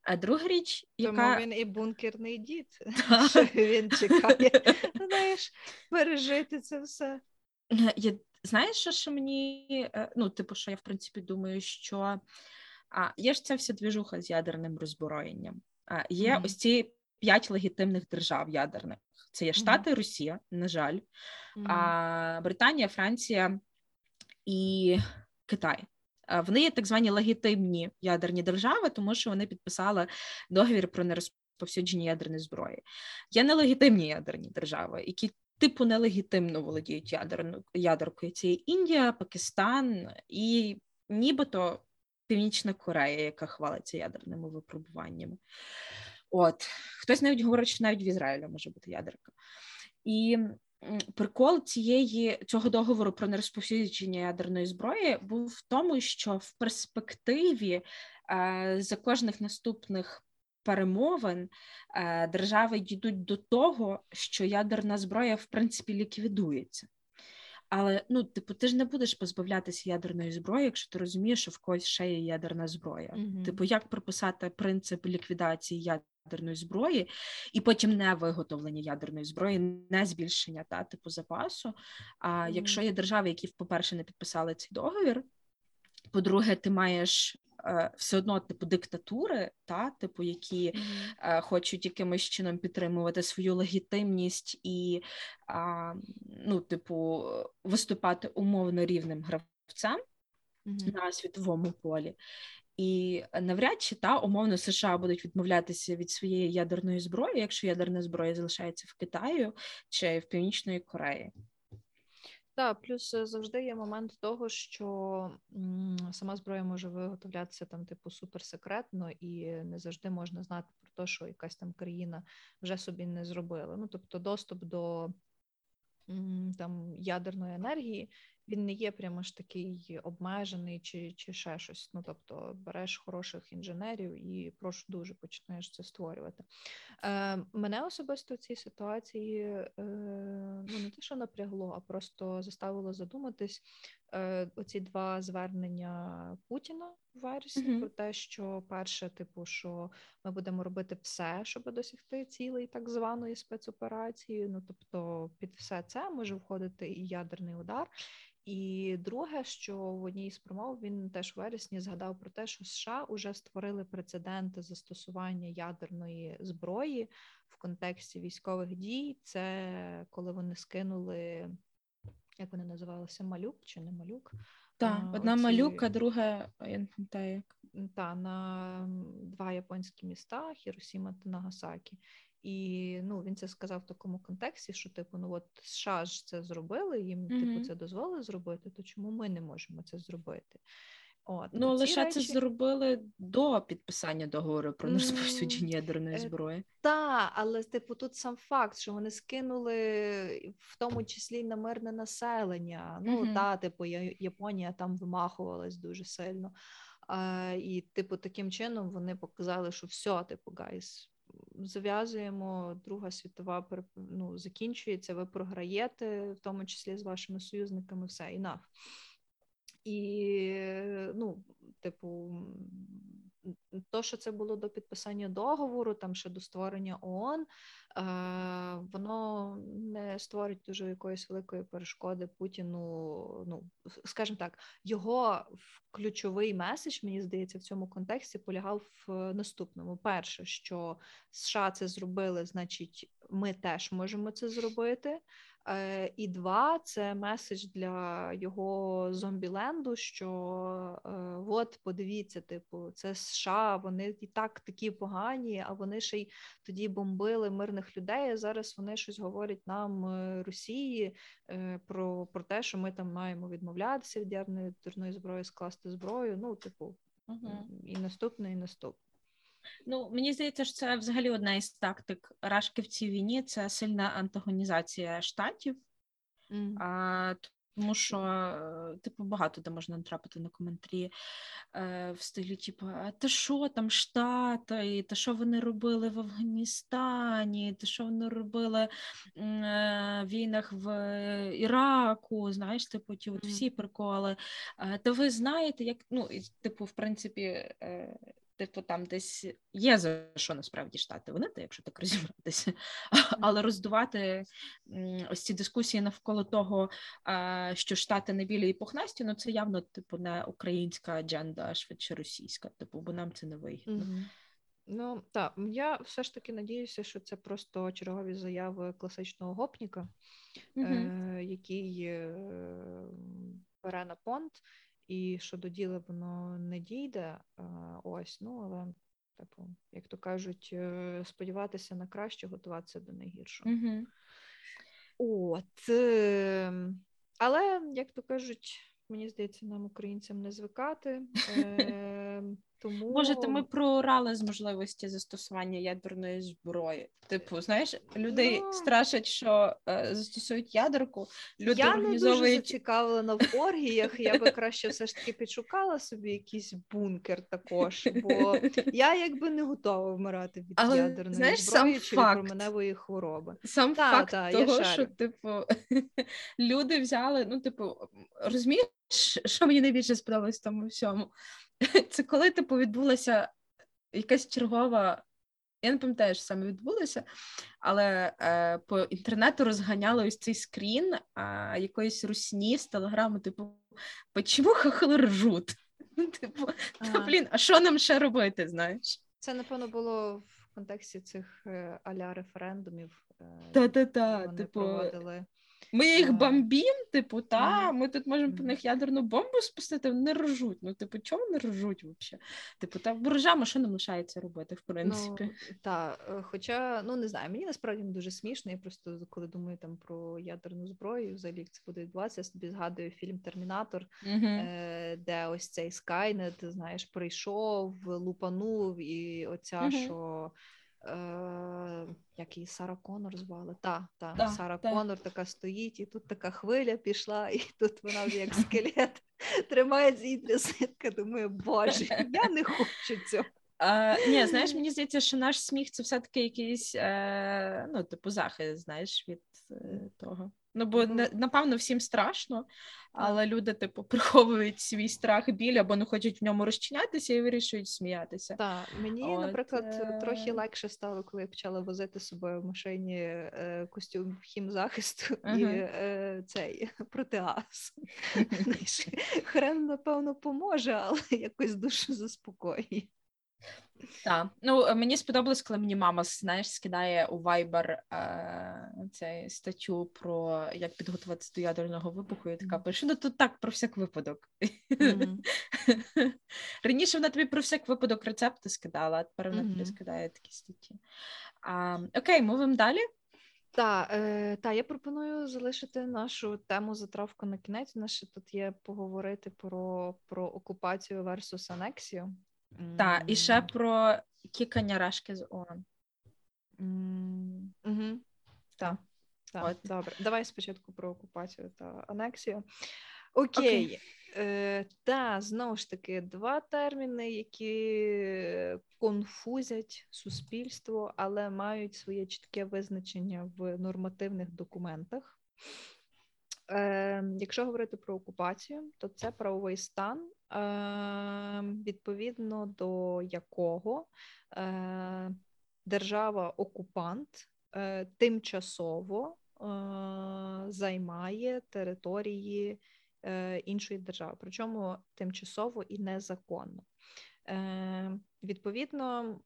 А друга річ, Тому він і бункерний дід, що він чекає, знаєш, пережити це все. Е, Я, знаєш, що, що мені, е, ну, типу, що я в принципі думаю, що а, є ж ця вся двіжуха з ядерним роззброєнням. А, є Мгм. ось ці п'ять легітимних держав ядерних. Це є. Штати, Росія, на жаль, Мгм. а, Британія, Франція і Китай. А, Вони є так звані легітимні ядерні держави, тому що вони підписали договір про нерозповсюдження ядерної зброї. Є нелегітимні ядерні держави, які типу нелегітимно володіють ядеркою. Це Індія, Пакистан і нібито Північна Корея, яка хвалиться ядерними випробуваннями. От хтось навіть говорить, що навіть в Ізраїлі може бути ядерка. І прикол цієї цього договору про нерозповсюдження ядерної зброї був в тому, що в перспективі е, за кожних наступних перемовин е, держави дійдуть до того, що ядерна зброя в принципі ліквідується. Але ну, типу, ти ж не будеш позбавлятися ядерної зброї, якщо ти розумієш, що в когось ще є ядерна зброя. Мгм. Типу, як прописати принцип ліквідації ядерної зброї, і потім не виготовлення ядерної зброї, не збільшення та типу запасу. А Мгм. якщо є держави, які, по-перше, не підписали цей договір, по-друге, ти маєш все одно типу диктатури, та типу, які Мгм. хочуть якимось чином підтримувати свою легітимність і, ну, типу, виступати умовно рівним гравцем Мгм. на світовому полі. І навряд чи та умовно США будуть відмовлятися від своєї ядерної зброї, якщо ядерна зброя залишається в Китаю чи в Північної Кореї. Так, плюс е, завжди є момент того, що сама зброя може виготовлятися там, типу, суперсекретно, і не завжди можна знати про те, що якась там країна вже собі не зробила. Ну, тобто, доступ до там ядерної енергії він не є прямо ж такий обмежений чи чи ще щось. Ну тобто береш хороших інженерів і прошу дуже починаєш це створювати. Е, Мене особисто в цій ситуації е, ну не те, що напрягло, а просто заставило задуматись е, оці два звернення Путіна в вересні Мгм. про те, що перше, типу, що ми будемо робити все, щоб досягти цілей так званої спецоперації. Ну тобто, під все це може входити і ядерний удар. І друге, що в одній з промов він теж в вересні згадав про те, що США вже створили прецеденти застосування ядерної зброї в контексті військових дій. Це коли вони скинули, як вони називалися, малюк чи не малюк? Так, одна оці- малюка, друга, я не пам'ятаю як. та на два японські міста Хіросіма та Нагасакі. І ну він це сказав в такому контексті, що типу, ну от США ж це зробили, їм типу це дозволили зробити, то чому ми не можемо це зробити? От Ну, оці лише це зробили до підписання договору про нерозповсюдження ядерної е, зброї. Та, але типу тут сам факт, що вони скинули в тому числі на мирне населення. Ну Мгм. та, типу, Японія там вимахувалась дуже сильно. А, і, типу, таким чином вони показали, що все, типу, гайс, зав'язуємо, Друга світова ну, закінчується, ви програєте, в тому числі з вашими союзниками, все, enough. І, ну, типу, то, що це було до підписання договору, там ще до створення ООН, е, воно не створить дуже якоїсь великої перешкоди Путіну. Ну, скажімо так, його ключовий меседж, мені здається, в цьому контексті полягав в наступному: перше, що США це зробили, значить, ми теж можемо це зробити. Е, І два, це меседж для його зомбіленду, що е, от подивіться, типу, це США, вони і так такі погані, а вони ще й тоді бомбили мирних людей. А зараз вони щось говорять нам е, Росії про, про те, що ми там маємо відмовлятися від ядерної зброї, скласти зброю. Ну, типу, і наступне, і наступне. Ну, мені здається, що це взагалі одна із тактик Рашки в цій війні це сильна антагонізація штатів. Мгм. А, тому що, е, типу, багато де можна натрапити на коментарі е, в стилі, типу, а та що там Штати, та що вони робили в Афганістані, та що вони робили м, е, війнах в Іраку, знаєш, типу, ті от всі приколи. Е, та ви знаєте, як, ну, і, типу, в принципі, е, Типу, там десь є за що насправді штати вони, то якщо так розібратися, але роздувати ось ці дискусії навколо того, що штати не білі і пухнасті, ну це явно типу не українська адженда, а швидше російська. Типу, бо нам це не вигідно. Ну так, я все ж таки надіюся, що це просто чергові заяви класичного гопніка, Мгм. е, який е, бере на понт, і що до діла воно не дійде. Ось, ну але, типу, як то кажуть, е, сподіватися на краще, готуватися до найгіршого. Угу. От, е, але, як то кажуть, мені здається, нам, українцям, не звикати. Тому... Боже, то ми проорали з можливості застосування ядерної зброї. Типу, знаєш, людей Ну. страшать, що е, застосують ядерку, люди я не дуже організовують зацікавлена в оргіях. Я би краще все ж таки підшукала собі якийсь бункер також, бо я якби не готова вмирати від Але, ядерної знаєш, зброї сам чи факт. променевої хвороби. Сам Та, факт та, того, що типу люди взяли, ну, типу, розумієш, що мені найбільше сподобалось в тому всьому? Це коли, типу, відбулася якась чергова. Я не пам'ятаю, що саме відбулося, але е, по інтернету розганяли ось цей скрін е, якоїсь русні з телеграму, типу, почему хохли ржуть? Типу, та, блін, а що нам ще робити, знаєш? Це, напевно, було в контексті цих е, аля референдумів. е, Та-та-та, типу, проводили. Ми їх бомбім, типу, та, ми тут можемо по них ядерну бомбу спустити, вони ржуть. Ну, типу, чого вони ржуть взагалі? Типу, та поржемо, що нам лишається робити, в принципі. Ну, та, е, хоча, ну не знаю, мені насправді не дуже смішно. Я просто коли думаю там про ядерну зброю, взагалі як це буде відбуватися, я собі згадую фільм Термінатор, е, де ось цей Скайнет, знаєш, прийшов, лупанув, і оця, що. Е, як її Сара Конор звали? Та, та, Да, Сара та. Конор така стоїть, і тут така хвиля пішла, і тут вона вже як скелет тримається і тряситка. Думаю, боже, я не хочу цього. А, ні, знаєш, мені здається, що наш сміх це все-таки якийсь, е, ну, типу, захист, знаєш, від е, того. Ну, бо на- напевно всім страшно, але люди, типу, приховують свій страх біль або не хочуть в ньому розчинятися і вирішують сміятися. Так, мені, От, наприклад, е, трохи легше стало, коли я почала возити з собою в машині е, костюм хімзахисту і е, цей протеаз. Хрен, напевно, поможе, але якось душу заспокоює. Так. Ну, е, мені сподобалось, коли мені мама, знаєш, скидає у Viber е, цей статтю про як підготуватися до ядерного вибуху, і така пише, ну тут так про всяк випадок. Мгм. Раніше вона тобі про всяк випадок рецепти скидала, а тепер вона тобі скидає такі статті. А, окей, мовимо далі. Та, е, та, я пропоную залишити нашу тему затравку на кінець. У нас ще тут є поговорити про, про окупацію versus анексію. Так, і ще про кікання Рашки з ООН. мгм. Так, так, От. добре. Давай спочатку про окупацію та анексію. Окей. Е, та, знову ж таки, два терміни, які конфузять суспільство, але мають своє чітке визначення в нормативних документах. Е, якщо говорити про окупацію, то це правовий стан, е, відповідно до якого е, держава-окупант е, тимчасово е, займає території е, іншої держави, причому тимчасово і незаконно. Е, відповідно,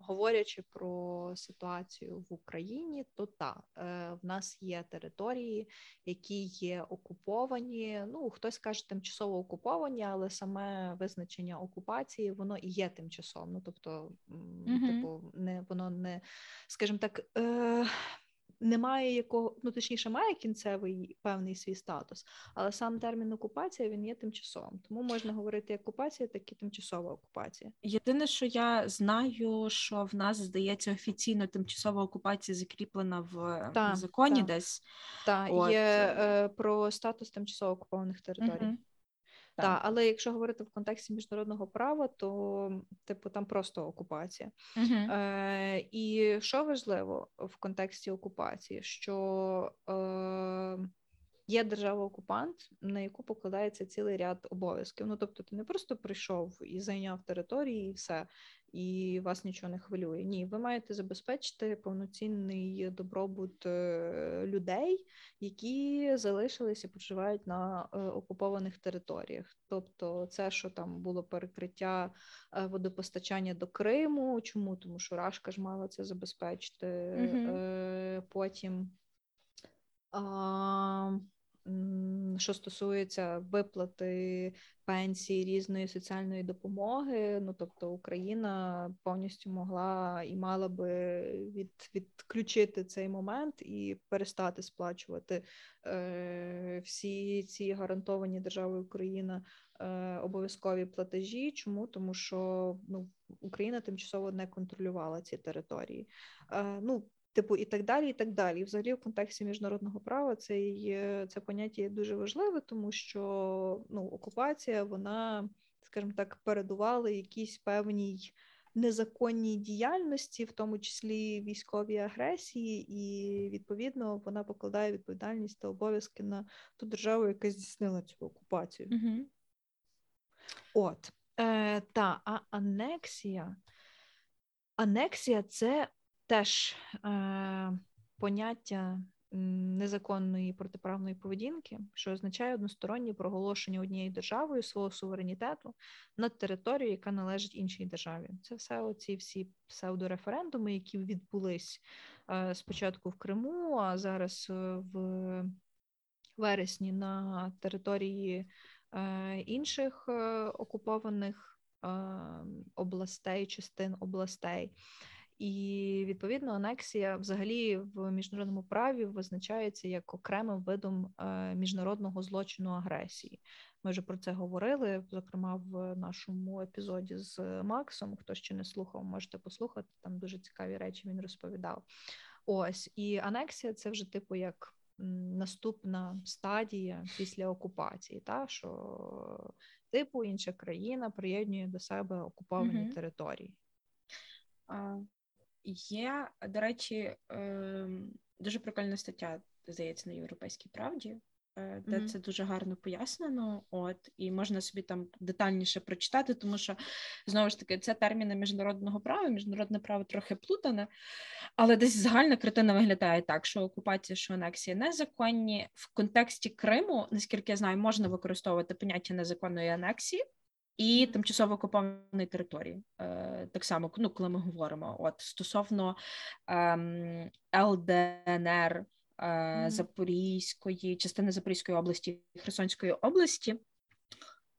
говорячи про ситуацію в Україні, то так, е, в нас є території, які є окуповані. Ну, хтось каже тимчасово окуповані, але саме визначення окупації воно і є тимчасовим. Ну, тобто, Мгм. типу, не воно не, скажімо так. Е, немає якого, ну точніше, має кінцевий певний свій статус, але сам термін окупація він є тимчасовим. Тому можна говорити як окупація, так і тимчасова окупація. Єдине, що я знаю, що в нас здається офіційно тимчасова окупація закріплена в, Так, в законі так. десь. Та От, є е, е, про статус тимчасово окупованих територій. Мгм. Та, Так. але якщо говорити в контексті міжнародного права, то типу там просто окупація. Мгм. Е, і що важливо в контексті окупації, що е, є держава-окупант, на яку покладається цілий ряд обов'язків. Ну тобто, ти не просто прийшов і зайняв території, і все, і вас нічого не хвилює. Ні, ви маєте забезпечити повноцінний добробут е, людей, які залишилися і проживають на е, окупованих територіях. Тобто, це, що там було перекриття е, водопостачання до Криму. Чому? Тому що Рашка ж мала це забезпечити. Е, потім. А, що стосується виплати пенсії різної соціальної допомоги, ну тобто Україна повністю могла і мала би від, відключити цей момент і перестати сплачувати е, всі ці гарантовані державою Україна е, обов'язкові платежі. Чому? Тому що ну, Україна тимчасово не контролювала ці території. Е, ну, Типу, і так далі, і так далі. І взагалі, в контексті міжнародного права це є, це поняття є дуже важливе, тому що ну, окупація, вона, скажімо так, передувала якійсь певній незаконній діяльності, в тому числі військовій агресії, і відповідно вона покладає відповідальність та обов'язки на ту державу, яка здійснила цю окупацію. Мгм. От е, та а анексія. Анексія це теж е, поняття незаконної протиправної поведінки, що означає одностороннє проголошення однією державою свого суверенітету над територією, яка належить іншій державі. Це все оці всі псевдореферендуми, які відбулись е, спочатку в Криму, а зараз е, в вересні на території е, інших окупованих областей, частин областей. І відповідно анексія взагалі в міжнародному праві визначається як окремим видом е, міжнародного злочину агресії. Ми вже про це говорили, зокрема в нашому епізоді з Максом. Хто ще не слухав, можете послухати. Там дуже цікаві речі він розповідав. Ось і анексія це вже типу як наступна стадія після окупації, та що типу інша країна приєднує до себе окуповані mm території. Є, до речі, ем, дуже прикольна стаття, здається, на європейській правді, е, де mm-hmm. це дуже гарно пояснено. От і можна собі там детальніше прочитати, тому що знову ж таки це терміни міжнародного права. Міжнародне право трохи плутане, але десь загальна картина виглядає так, що окупація, що анексія незаконні в контексті Криму, наскільки я знаю, можна використовувати поняття незаконної анексії і тимчасово окупованої території. Е, так само, ну, коли ми говоримо от стосовно ем, ЛДНР mm-hmm. Запорізької, частини Запорізької області Херсонської області.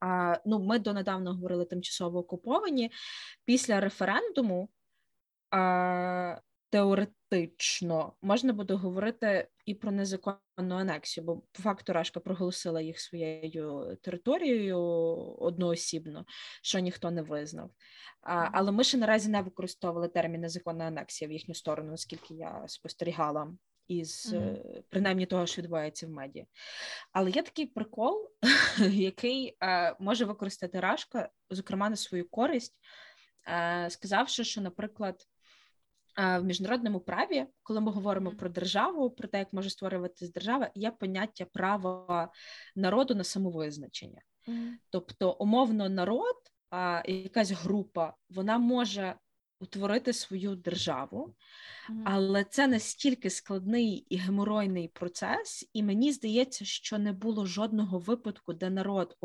А, ну, Ми донедавна говорили тимчасово окуповані. Після референдуму а, теоретично можна буде говорити і про незаконну анексію, бо по факту Рашка проголосила їх своєю територією одноосібно, що ніхто не визнав. А, Але ми ще наразі не використовували термін незаконна анексія в їхню сторону, оскільки я спостерігала. Із mm-hmm. принаймні того, що відбувається в медіа. Але є такий прикол, який е, може використати Рашка, зокрема на свою користь, е, сказавши, що, наприклад, в міжнародному праві, коли ми говоримо про державу, про те, як може створюватися держава, є поняття права народу на самовизначення. Mm-hmm. Тобто, умовно, народ, а якась група, вона може утворити свою державу, mm-hmm. але це настільки складний і геморойний процес, і мені здається, що не було жодного випадку, де народ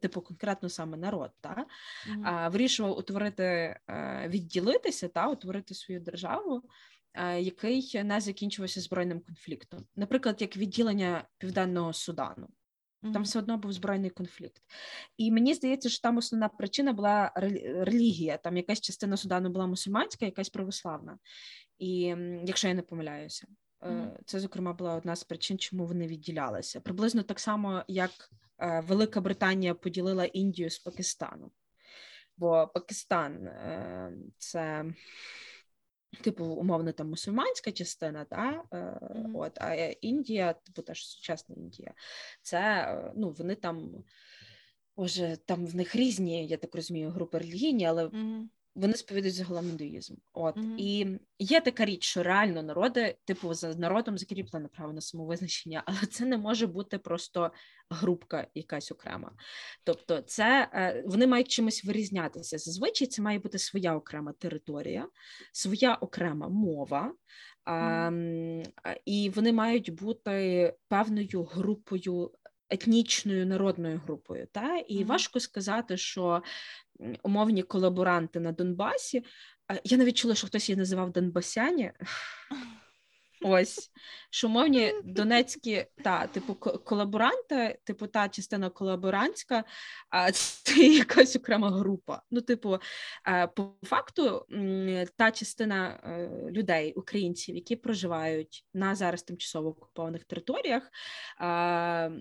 типу конкретно саме народ, та mm-hmm. а, вирішував утворити, е, відділитися та утворити свою державу, е, який не закінчувався збройним конфліктом, наприклад, як відділення південного Судану. Mm-hmm. Там все одно був збройний конфлікт, і мені здається, що там основна причина була релігія. Там якась частина Судану була мусульманська, якась православна, і якщо я не помиляюся, mm-hmm. це зокрема була одна з причин, чому вони відділялися. Приблизно так само, як Велика Британія поділила Індію з Пакистаном, бо Пакистан е, це. Типу, умовно, там мусульманська частина, та mm-hmm. от а Індія, типу теж сучасна Індія, це ну вони там, боже, там в них різні, я так розумію, групи релігійні, але mm-hmm вони сповідують загалом індуїзм. От mm-hmm. і є така річ, що реально народи, типу, за народом закріплене право на самовизначення, але це не може бути просто групка якась окрема. Тобто, це е, вони мають чимось вирізнятися. Зазвичай це має бути своя окрема територія, своя окрема мова. Mm-hmm. А, І вони мають бути певною групою етнічною народною групою. Та? І mm-hmm. важко сказати, що умовні колаборанти на Донбасі. Я навіть чула, що хтось її називав Донбасяні. Ось що мовні донецькі та типу колаборанти, типу та частина колаборантська, а це якась окрема група. Ну, типу, е, по факту, та частина е, людей, українців, які проживають на зараз тимчасово окупованих територіях,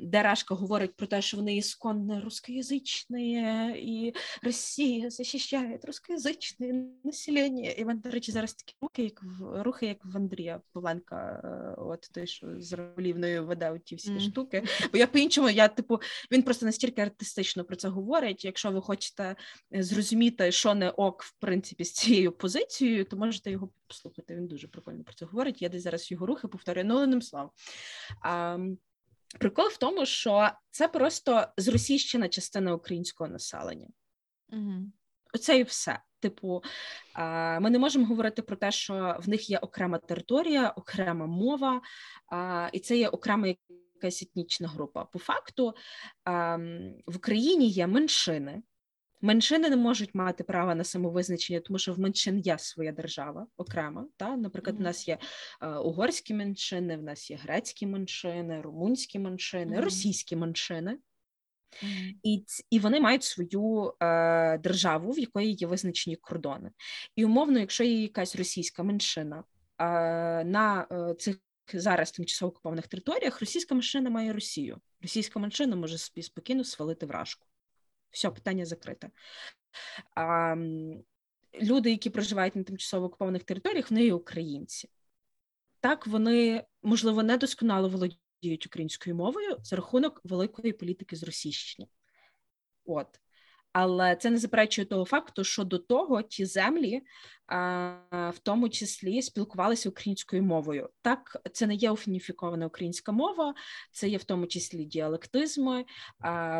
де Рашка говорить про те, що вони ісконно рускоязичні, і Росія захищає рускоязичне населення. І вони, до речі, зараз такі рухи, як в рухи, як в Андрія Павленка. Е, от той, що з Равлівною веде ті всі mm. штуки. Бо я по-іншому, я типу, він просто настільки артистично про це говорить. Якщо ви хочете е, зрозуміти, що не ок, в принципі, з цією позицією, то можете його послухати. Він дуже прикольно про це говорить. Я десь зараз його рухи повторюю, ну ним слав. А, Прикол в тому, що це просто зросійщена частина українського населення. Mm-hmm. Оце і все. Типу, ми не можемо говорити про те, що в них є окрема територія, окрема мова, і це є окрема якась етнічна група. По факту в Україні є меншини. Меншини не можуть мати права на самовизначення, тому що в меншин є своя держава окрема. Та? Наприклад, в нас є е, угорські меншини, в нас є грецькі меншини, румунські меншини, російські меншини. Mm-hmm. І і вони мають свою е, державу, в якої є визначені кордони. І умовно, якщо є якась російська меншина е, на е, цих зараз тимчасово окупованих територіях, російська меншина має Росію. Російська меншина може собі спокійно свалити вражку. Все, питання закрите. А, Люди, які проживають на тимчасово окупованих територіях, вони є українці. Так, вони, можливо, недосконало володіють українською мовою за рахунок великої політики з російщини. От але це не заперечує того факту, що до того ті землі, в тому числі, спілкувалися українською мовою. Так, це не є уніфікована українська мова, це є в тому числі діалектизми.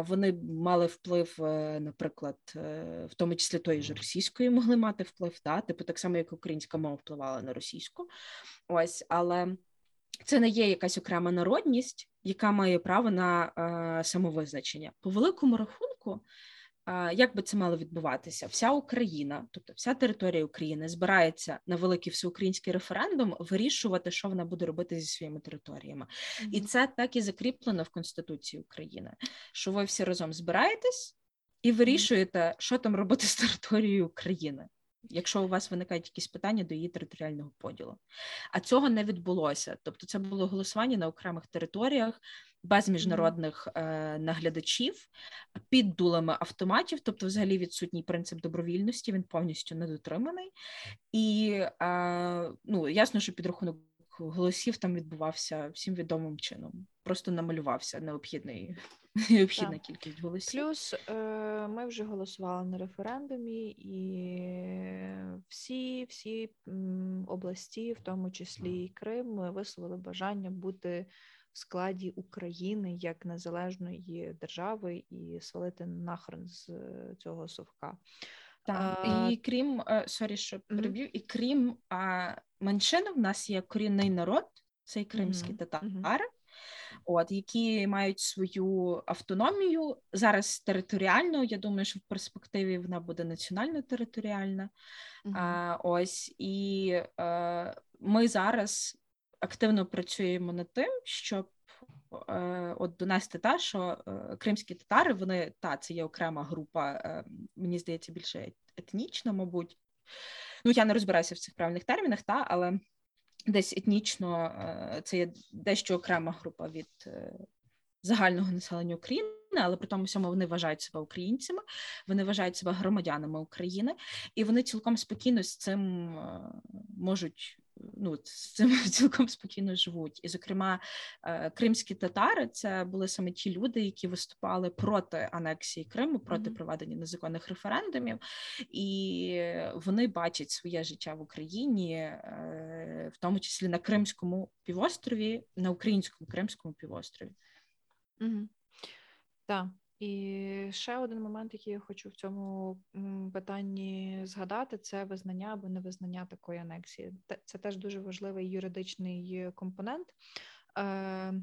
Вони мали вплив, е, наприклад, е, в тому числі тої ж російської могли мати вплив, да? типу так само, як українська мова впливала на російську. Ось, але. Це не є якась окрема народність, яка має право на е, самовизначення. По великому рахунку, як би це мало відбуватися? Вся Україна, тобто вся територія України, збирається на великий всеукраїнський референдум вирішувати, що вона буде робити зі своїми територіями, mm-hmm. і це так і закріплено в Конституції України. Що ви всі разом збираєтесь і вирішуєте, що там робити з територією України. Якщо у вас виникають якісь питання до її територіального поділу, а цього не відбулося. Тобто, це було голосування на окремих територіях без міжнародних е, наглядачів під дулами автоматів, тобто, взагалі, відсутній принцип добровільності, він повністю недотриманий, і е, ну ясно, що підрахунок голосів там відбувався всім відомим чином. Просто намалювався необхідний необхідна так. кількість голосів. Плюс е, ми вже голосували на референдумі, і всі всі області, в тому числі і Крим, висловили бажання бути в складі України як незалежної держави і свалити нахрен з цього совка. Так, а, і крім sorry, що переб'ю, і крім а, меншин, в нас є корінний народ, це і кримські татари, от які мають свою автономію зараз територіально. Я думаю, що в перспективі вона буде національно територіальна. А, Ось і а, ми зараз активно працюємо над тим, щоб е, от донести та, що е, кримські татари, вони та це є окрема група, е, мені здається, більше етнічна, мабуть. Ну, я не розбираюся в цих правильних термінах, та, але десь етнічно це є дещо окрема група від загального населення України. Але при тому всьому вони вважають себе українцями, вони вважають себе громадянами України, і вони цілком спокійно з цим можуть ну, з цим цілком спокійно живуть. І, зокрема, е, кримські татари це були саме ті люди, які виступали проти анексії Криму, проти mm-hmm. проведення незаконних референдумів, і вони бачать своє життя в Україні, е, в тому числі на Кримському півострові, на українському Кримському півострові. Mm-hmm. Так, і ще один момент, який я хочу в цьому питанні згадати, це визнання або невизнання такої анексії. Це теж дуже важливий юридичний компонент. Е,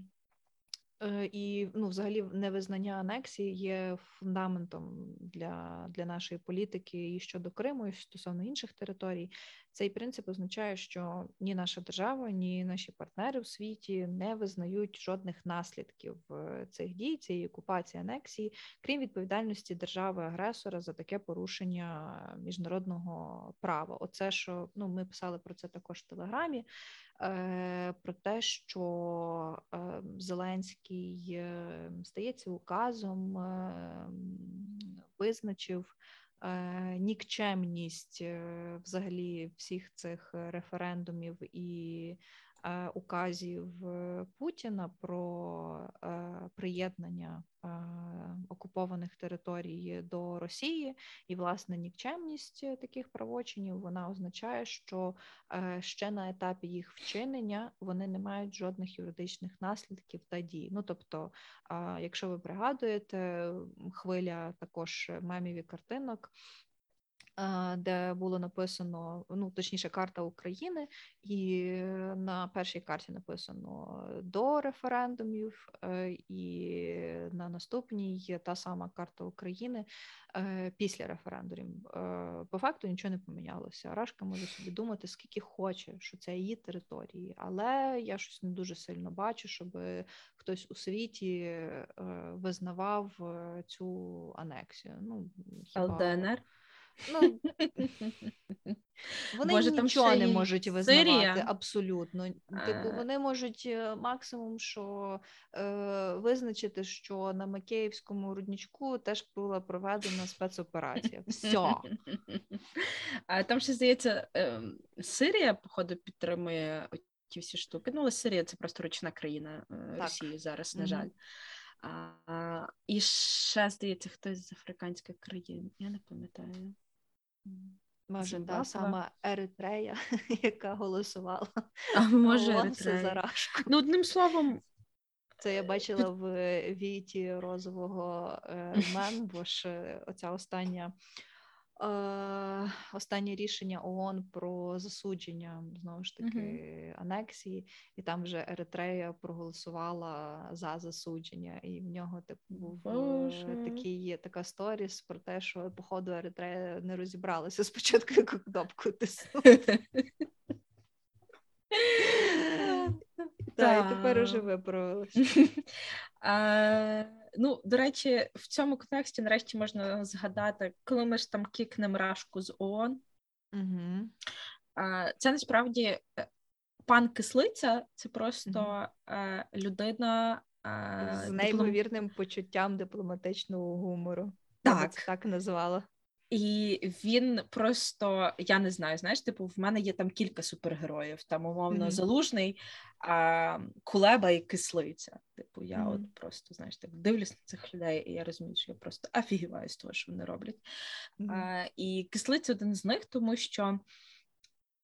Е, і ну, взагалі невизнання анексії є фундаментом для для нашої політики і щодо Криму, і стосовно інших територій. Цей принцип означає, що ні наша держава, ні наші партнери в світі не визнають жодних наслідків е, цих дій, цієї окупації анексії, крім відповідальності держави-агресора за таке порушення міжнародного права. Оце що ну ми писали про це також в телеграмі. Е, про те, що е, Зеленський стається указом, визначив нікчемність взагалі всіх цих референдумів і Е, указів е, Путіна про е, приєднання окупованих територій до Росії, і власне нікчемність таких правочинів вона означає, що ще на етапі їх вчинення вони не мають жодних юридичних наслідків та дій. Ну тобто, якщо ви пригадуєте, хвиля також мемів і картинок е, де було написано, ну точніше, карта України, і на першій карті написано до референдумів, е, і на наступній та сама карта України е, після референдумів. Е, По факту нічого не помінялося. Рашка може собі думати, скільки хоче, що це її території, але я щось не дуже сильно бачу, щоб хтось у світі е, визнавав е, цю анексію. Ну, хіба... ЛДНР. Ну, вони Може, там нічого не можуть визнавати Сирія? абсолютно. Типу, Е. вони можуть е, максимум, що е, визначити, що на Макеївському рудничку теж була проведена спецоперація. Все. А там ще здається, ем, Сирія, походу, підтримує ті всі штуки. Ну, але Сирія це просто ручна країна е, Росії зараз, на жаль. А, і ще, здається, хтось з африканських країн. Я не пам'ятаю. Може, та сама Еритрея, яка голосувала А може, Еритрея. Ну, одним словом, Це я бачила в віті розового е, мем, бо ж е, оця остання. Е, останнє рішення ООН про засудження знову ж таки анексії, і там вже Еритрея проголосувала за засудження, і в нього типу був е, Боже. такий така сторіс про те, що походу Еритрея не розібралася спочатку, кнопку тиснути. Так, і тепер уже виправилася. Ну, до речі, в цьому контексті нарешті можна згадати, коли ми ж там кікнемо рашку з ООН. Угу. Це насправді е, пан Кислиця, це просто е, людина. е, З диплом- неймовірним почуттям дипломатичного гумору. Так. так назвала. І він просто, я не знаю, знаєш, типу, в мене є там кілька супергероїв, там умовно Мгм. залужний, а, кулеба і кислиця. Типу, я Мгм. от просто знаєш, так дивлюсь на цих людей, і я розумію, що я просто офігіваю з того, що вони роблять. Мгм. А, і кислиця один з них, тому що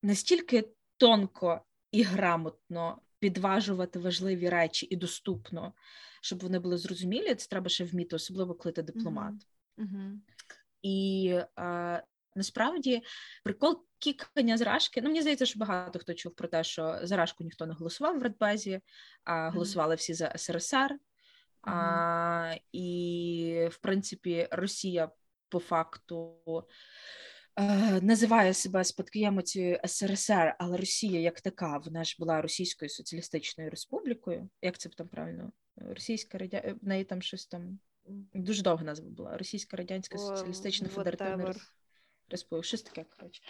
настільки тонко і грамотно підважувати важливі речі і доступно, щоб вони були зрозумілі, це треба ще вміти, особливо коли ти дипломат. Мгм. І е, насправді прикол кікання з Рашки. Ну, мені здається, що багато хто чув про те, що за Рашку ніхто не голосував в Радбезі, а голосували всі за СРСР. А, і, в принципі, Росія по факту е, називає себе спадкоємицею СРСР, але Росія як така, вона ж була Російською соціалістичною республікою. Як це там правильно? Російська радя... в неї там щось там дуже довга назва була. Російська Радянська Соціалістична Федеративна. Республіка. Щось таке, коротше.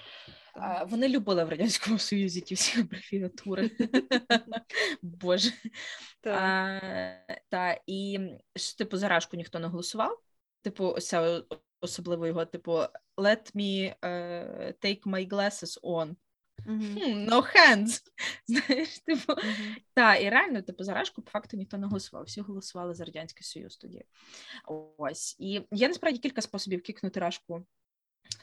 А, вони любили в Радянському Союзі ті всі абревіатури. Боже. А, та, і типу, за Рашку ніхто не голосував. Типу, ось особливо його, типу, let me uh, take my glasses on. Мгм. Hmm, no hands. Знаєш, типу, Мгм. та, і реально, типу, за Рашку по факту ніхто не голосував. Всі голосували за Радянський Союз тоді. Ось. І є насправді кілька способів кікнути Рашку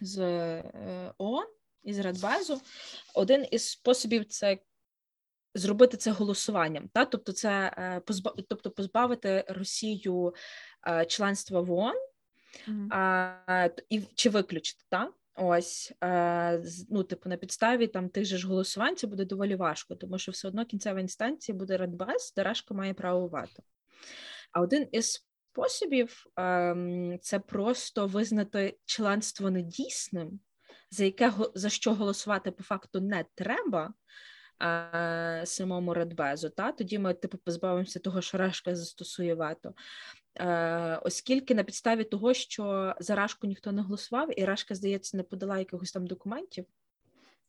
з е, ООН із Радбезу. Один із способів це зробити це голосуванням. Та? Тобто, це е, позба... тобто позбавити Росію е, членства в ООН Мгм. а, і чи виключити, та? Ось е, ну, типу, на підставі там тих же ж голосувань це буде доволі важко, тому що все одно кінцева інстанція буде Радбез, де Рашка має право вето. А один із способів ем, це просто визнати членство недійсним, за яке за що голосувати по факту не треба. е, Самому Радбезу, та тоді ми типу позбавимося того, що Рашка застосує вето. Е, оскільки на підставі того, що за Рашку ніхто не голосував, і Рашка, здається, не подала якихось там документів,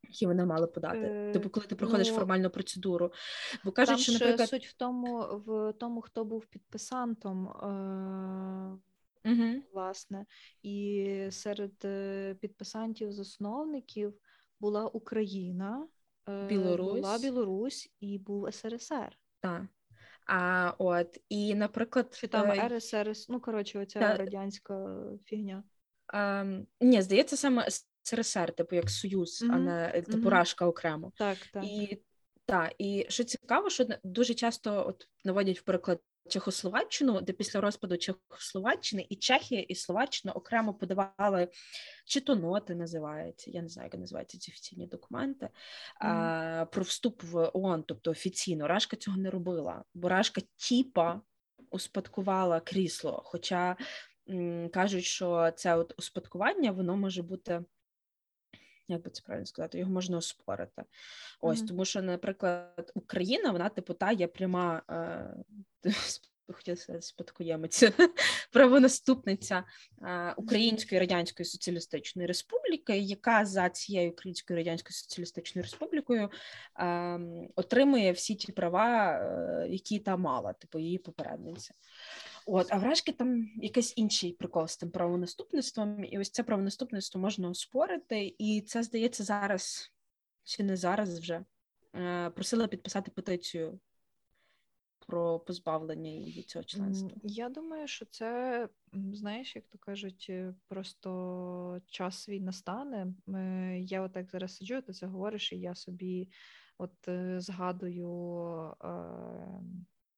які вона мала подати. Е, Типу, коли ти проходиш ну, формальну процедуру. Бо кажуть, Там що, наприклад, суть в тому, в тому, хто був підписантом, е, угу. власне, і серед е, підписантів-засновників була Україна, е, Білорусь. була Білорусь і був СРСР. так. А от і, наприклад, Чи там е, РСРС, ну коротше, оця та- радянська фігня. ем, ні, здається, саме СРСР, типу як Союз, а не типу. Рашка окремо. Так, так. І та, і що цікаво, що дуже часто от наводять в приклад Чехословаччину, де після розпаду Чехословаччини і Чехія і Словаччина окремо подавали чи то ноти називаються, я не знаю, як називаються ці офіційні документи mm. про вступ в ООН, тобто офіційно. Рашка цього не робила, бо Рашка тіпа успадкувала крісло. Хоча м, кажуть, що це от успадкування воно може бути як би це правильно сказати, його можна оспорити. Ось, mm-hmm. тому що, наприклад, Україна, вона типу та є пряма. Е, Хотіла сказати спадкоємець, правонаступниця Української радянської соціалістичної республіки, яка за цією Українською радянською соціалістичною республікою отримує всі ті права, е, які та мала, типу її попередниця. От, а вражки там якийсь інший прикол з тим правонаступництвом, і ось це правонаступництво можна оспорити, і це здається зараз чи не зараз вже е, просила підписати петицію про позбавлення її цього членства. Я думаю, що це знаєш, як то кажуть, е, просто час свій настане. Е, я отак зараз сиджу, ти це говориш, і я собі от згадую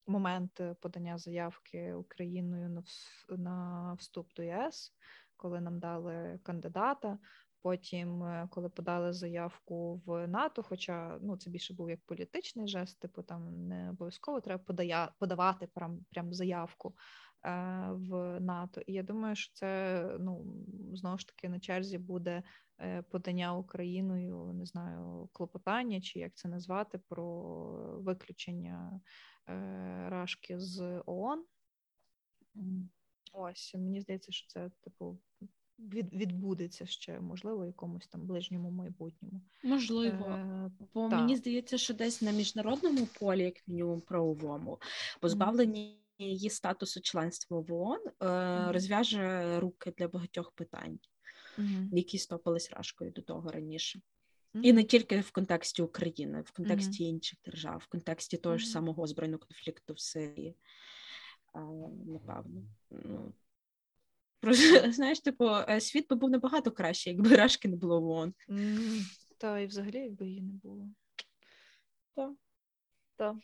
момент е, подання заявки Україною на вступ до ЄС, коли нам дали кандидата. Потім, е, коли подали заявку в НАТО, хоча ну це більше був як політичний жест, типу там не обов'язково треба подая, подавати прям прям заявку е, в НАТО. І я думаю, що це ну знову ж таки на черзі буде е, подання Україною, не знаю, клопотання чи як це назвати, про виключення Е, рашки з ООН. Ось мені здається, що це типу відбудеться ще, можливо, в якомусь там ближньому майбутньому. Можливо, е, бо та. мені здається, що десь на міжнародному полі, як мінімум правовому, позбавлення її статусу членства в ООН е, mm-hmm. розв'яже руки для багатьох питань, mm-hmm. які стопились рашкою до того раніше. І не тільки в контексті України, в контексті mm-hmm. інших держав, в контексті того ж самого збройного конфлікту в Сирії. А, Напевно. Ну, знаєш, типу, е, світ би був набагато краще, якби Рашки не було в ООН. Mm-hmm. Та і взагалі, якби її не було. Так. Так.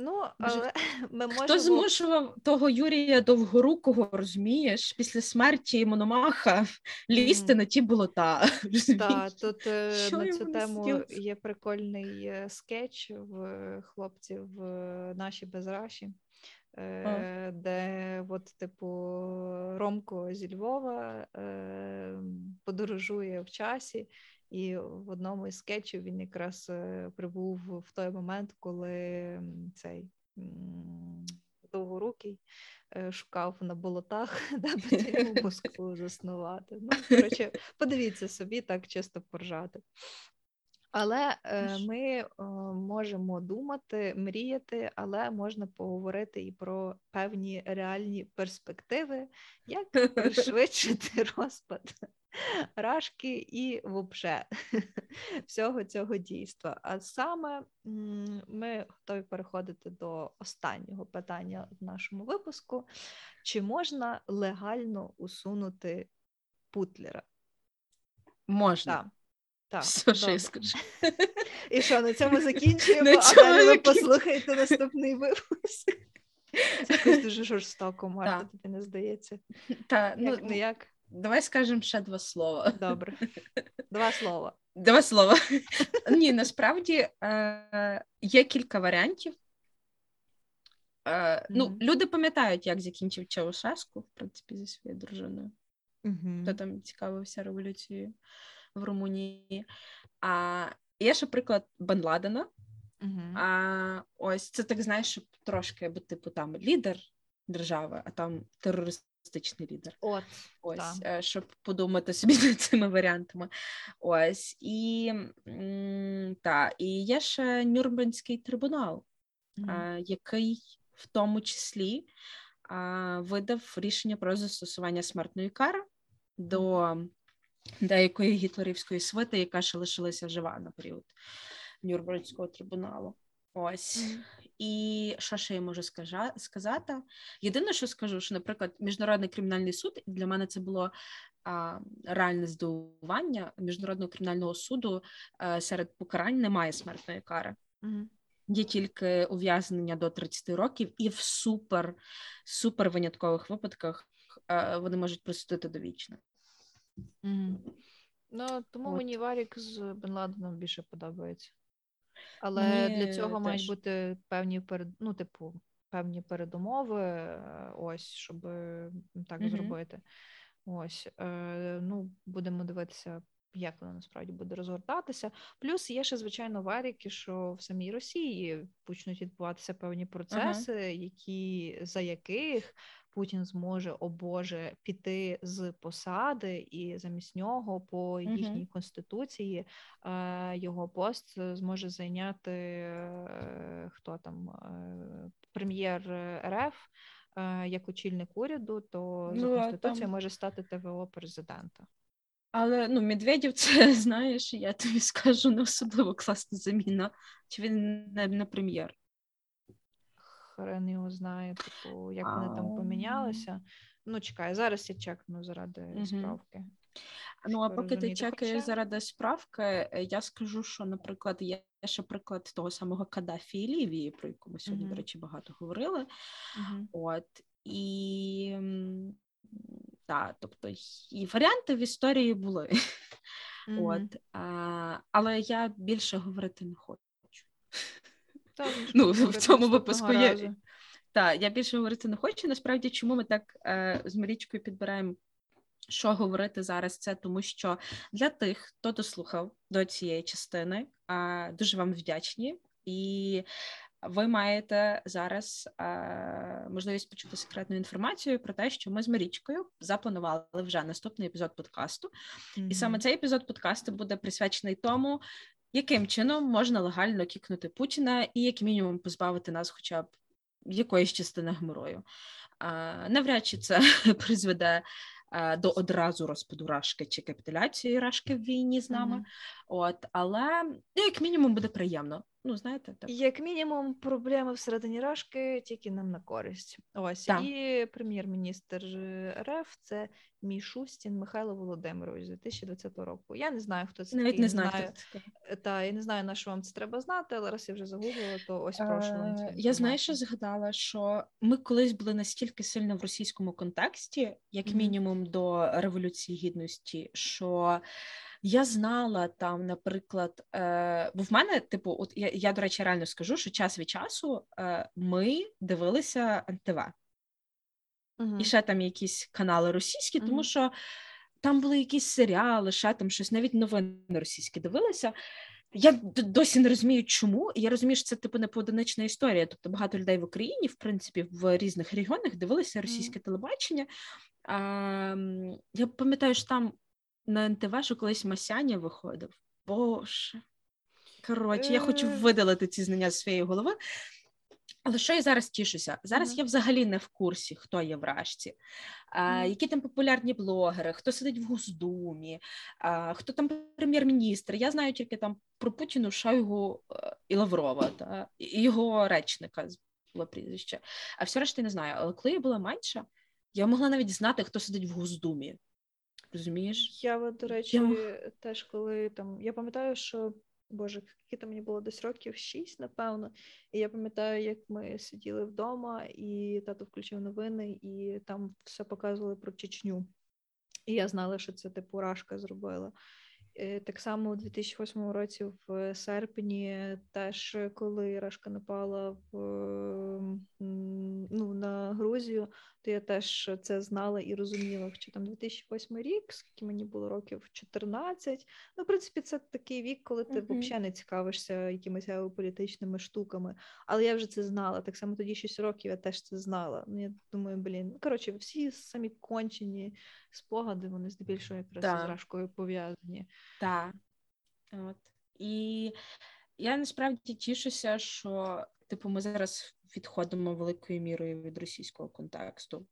Ну, але ми можемо... Хто змушував того Юрія Довгорукого, розумієш, після смерті Мономаха лізти mm. на ті болота. Так, тут е, Що на цю тему є прикольний е, скетч в хлопців в нашій безраші. Е, де от, типу, Ромко зі Львова е, подорожує в часі, і в одному із скетчів він якраз е, прибув в той момент, коли цей довгорукий шукав на болотах, де йому Москву заснувати. Ну, коротше, подивіться собі, так чисто поржати. Але е, ми е, можемо думати, мріяти, але можна поговорити і про певні реальні перспективи, як пришвидшити розпад рашки і вовше всього цього дійства. А саме ми готові переходити до останнього питання в нашому випуску: чи можна легально усунути Путлера? Можна. Так. Так, Все, що я скажу. І що, на цьому закінчуємо, на цьому а далі ви послухайте наступний випуск. Це якось дуже жорстоко, Марта, тобі не здається. Та, ну, як, не як? Давай скажемо ще два слова. Добре. Два слова. Два слова. Ні, насправді е, є кілька варіантів. Е, mm-hmm. Ну, Люди пам'ятають, як закінчив Чаушеску, в принципі, зі своєю дружиною. Mm-hmm. Хто там цікавився революцією в Румунії. А є ще приклад Бен Ладена. Mm-hmm. А, Ось це так знаєш, щоб трошки, бо типу там лідер держави, а там терорист фантастичний лідер. От, Ось, та. Е, щоб подумати собі над цими варіантами. Ось і та, і є ще Нюрнберзький трибунал, mm-hmm. який в тому числі видав рішення про застосування смертної кари до деякої гітлерівської свити, яка ще лишилася жива на період Нюрнберзького трибуналу. Ось mm-hmm. і що ще я можу сказати? Єдине, що скажу, що, наприклад, міжнародний кримінальний суд для мене це було а, реальне здивування міжнародного кримінального суду а, серед покарань немає смертної кари. Mm-hmm. Є тільки ув'язнення до 30 років, і в супер супер виняткових випадках е, вони можуть присудити довічне. Ну, тому От. мені Варік з Бен Ладеном більше подобається. Але Мені для цього мають бути певні перед, ну, типу, певні передумови, е, ось, щоб так Мгм. зробити. Ось, е, ну, будемо дивитися, як воно насправді буде розгортатися. Плюс є ще, звичайно, варіки, що в самій Росії почнуть відбуватися певні процеси, які, за яких Путін зможе, о Боже, піти з посади, і замість нього по їхній конституції е, його пост зможе зайняти е, хто там, е, прем'єр РФ. е, Як очільник уряду, то за Ну, конституцією там- може стати ТВО президента. Але ну, Медведєв, це знаєш, я тобі скажу, не особливо класна заміна. Чи він не, не прем'єр? Хрен його знає, типу, як вони там помінялися. Ну, чекай, зараз я чекну заради справки. Ну, а поки ти чекаєш Хоча- заради справки, е, я скажу, що, наприклад, є ще приклад того самого Каддафі і Лівії, про яку ми сьогодні, до речі, багато говорили. От і м, та, тобто і варіанти в історії були. От, а, але я більше говорити не хочу. Та, Ну, в цьому випуску є-. Так, я більше говорити не хочу. Насправді, чому ми так е, з Марічкою підбираємо, що говорити зараз? Це тому, що для тих, хто дослухав до цієї частини, е, дуже вам вдячні, і ви маєте зараз е, можливість почути секретну інформацію про те, що ми з Марічкою запланували вже наступний епізод подкасту. І саме цей епізод подкасту буде присвячений тому, яким чином можна легально кікнути Путіна і як мінімум позбавити нас хоча б якоїсь частини геморою. А, навряд чи це призведе до одразу розпаду Рашки чи капітуляції Рашки в війні з нами. От, але ну, як мінімум буде приємно. Ну, знаєте, так. Як мінімум, проблеми всередині Рашки тільки нам на користь. Ось Так. і прем'єр-міністр е, РФ це Мішустін Михайло Володимирович з 2020 року. Я не знаю, хто це Навіть такий, не знаю, хто це такий. Е, Та я не знаю, на що вам це треба знати, але раз я вже загуглила, то ось прошу Е, Я знаю, що згадала, що ми колись були настільки сильно в російському контексті, як Мгм. Мінімум до революції гідності, що я знала там, наприклад, е, бо в мене, типу, от я, я до речі, реально скажу, що час від часу е, ми дивилися НТВ. Мгм. і ще там якісь канали російські, тому Мгм. що там були якісь серіали, ще там щось, навіть новини російські дивилися. Я досі не розумію, чому. Я розумію, що це типу не поодинична історія. Тобто багато людей в Україні, в принципі, в різних регіонах дивилися російське телебачення. А, я пам'ятаю, що там на НТВ що колись Масяня виходив. Боже. Коротше, я хочу Е. видалити ці знання з своєї голови. Але що я зараз тішуся? Зараз Мгм. я взагалі не в курсі, хто є в Рашці, а, Мгм. які там популярні блогери, хто сидить в Госдумі, а, хто там прем'єр-міністр. Я знаю тільки там про Путіну, Шойгу е, і Лаврова, та, і його речника було прізвище. А все решта я не знаю. Але коли я була менша, я могла навіть знати, хто сидить в Госдумі. Розумієш? Я, до речі, Я- теж коли там. Я пам'ятаю, що Боже, які там мені було десь років шість, напевно. І я пам'ятаю, як ми сиділи вдома, і тато включив новини, і там все показували про Чечню. І я знала, що це типу Рашка зробила. Е, Так само у 2008 році, в серпні, теж коли Рашка напала в ну, на Грузію, то я теж це знала і розуміла, що там 2008 рік, скільки мені було років 14. Ну, в принципі, це такий вік, коли ти Мгм. взагалі не цікавишся якимись геополітичними штуками. Але я вже це знала. Так само тоді 6 років я теж це знала. Ну, я думаю, блін. Ну, коротше, всі самі кончені спогади, вони здебільшого якраз Так. із Рашкою пов'язані. Так. От. І я насправді тішуся, що типу, ми зараз відходимо великою мірою від російського контексту.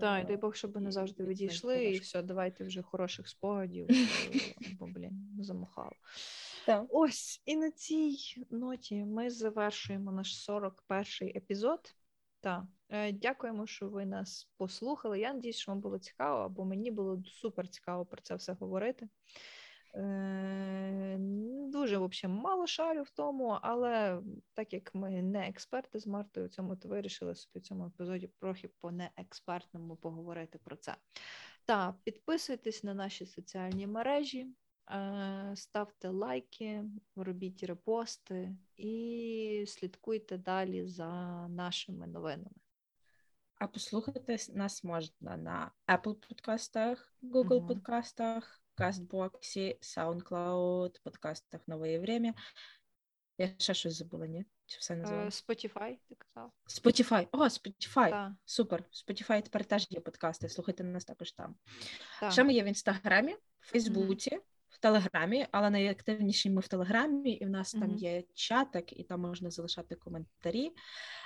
Так, і Е, дай Бог, щоб вони завжди відійшли, і все, давайте вже хороших спогадів, бо, блін, замахало. Так. Ось, і на цій ноті ми завершуємо наш 41-й епізод. Так, е, дякуємо, що ви нас послухали. Я надіюсь, що вам було цікаво, або мені було супер цікаво про це все говорити. Е, Дуже в общем, мало шарю в тому, але так як ми не експерти з Мартою цьому, то вирішили собі в цьому епізоді трохи по неекспертному поговорити про це. Та підписуйтесь на наші соціальні мережі, ставте лайки, робіть репости і слідкуйте далі за нашими новинами. А послухати нас можна на Apple подкастах, Google подкастах, Кастбоксі, SoundCloud, подкастах Нове Время. Я ще щось забула, ні? Чи все Е, назвала? Spotify, ти казав? Spotify. О, Spotify. Так, Супер. Spotify тепер теж є подкасти. Слухайте нас також там. так. Ще ми є в інстаграмі, в Фейсбуці, в Телеграмі, але найактивніші ми в Телеграмі, і в нас там Мгм. є чатик, і там можна залишати коментарі.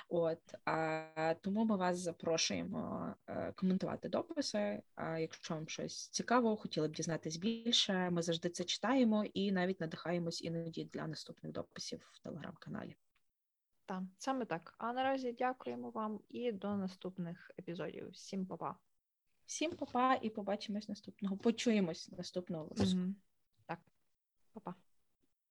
От а, тому ми вас запрошуємо е, коментувати дописи. А якщо вам щось цікаво, хотіли б дізнатись більше, ми завжди це читаємо і навіть надихаємось іноді для наступних дописів в телеграм-каналі. Так, саме так. А наразі дякуємо вам і до наступних епізодів. Всім па-па. Всім па-па і побачимось наступного. Почуємось наступного випуску. Мгм. Так, па-па.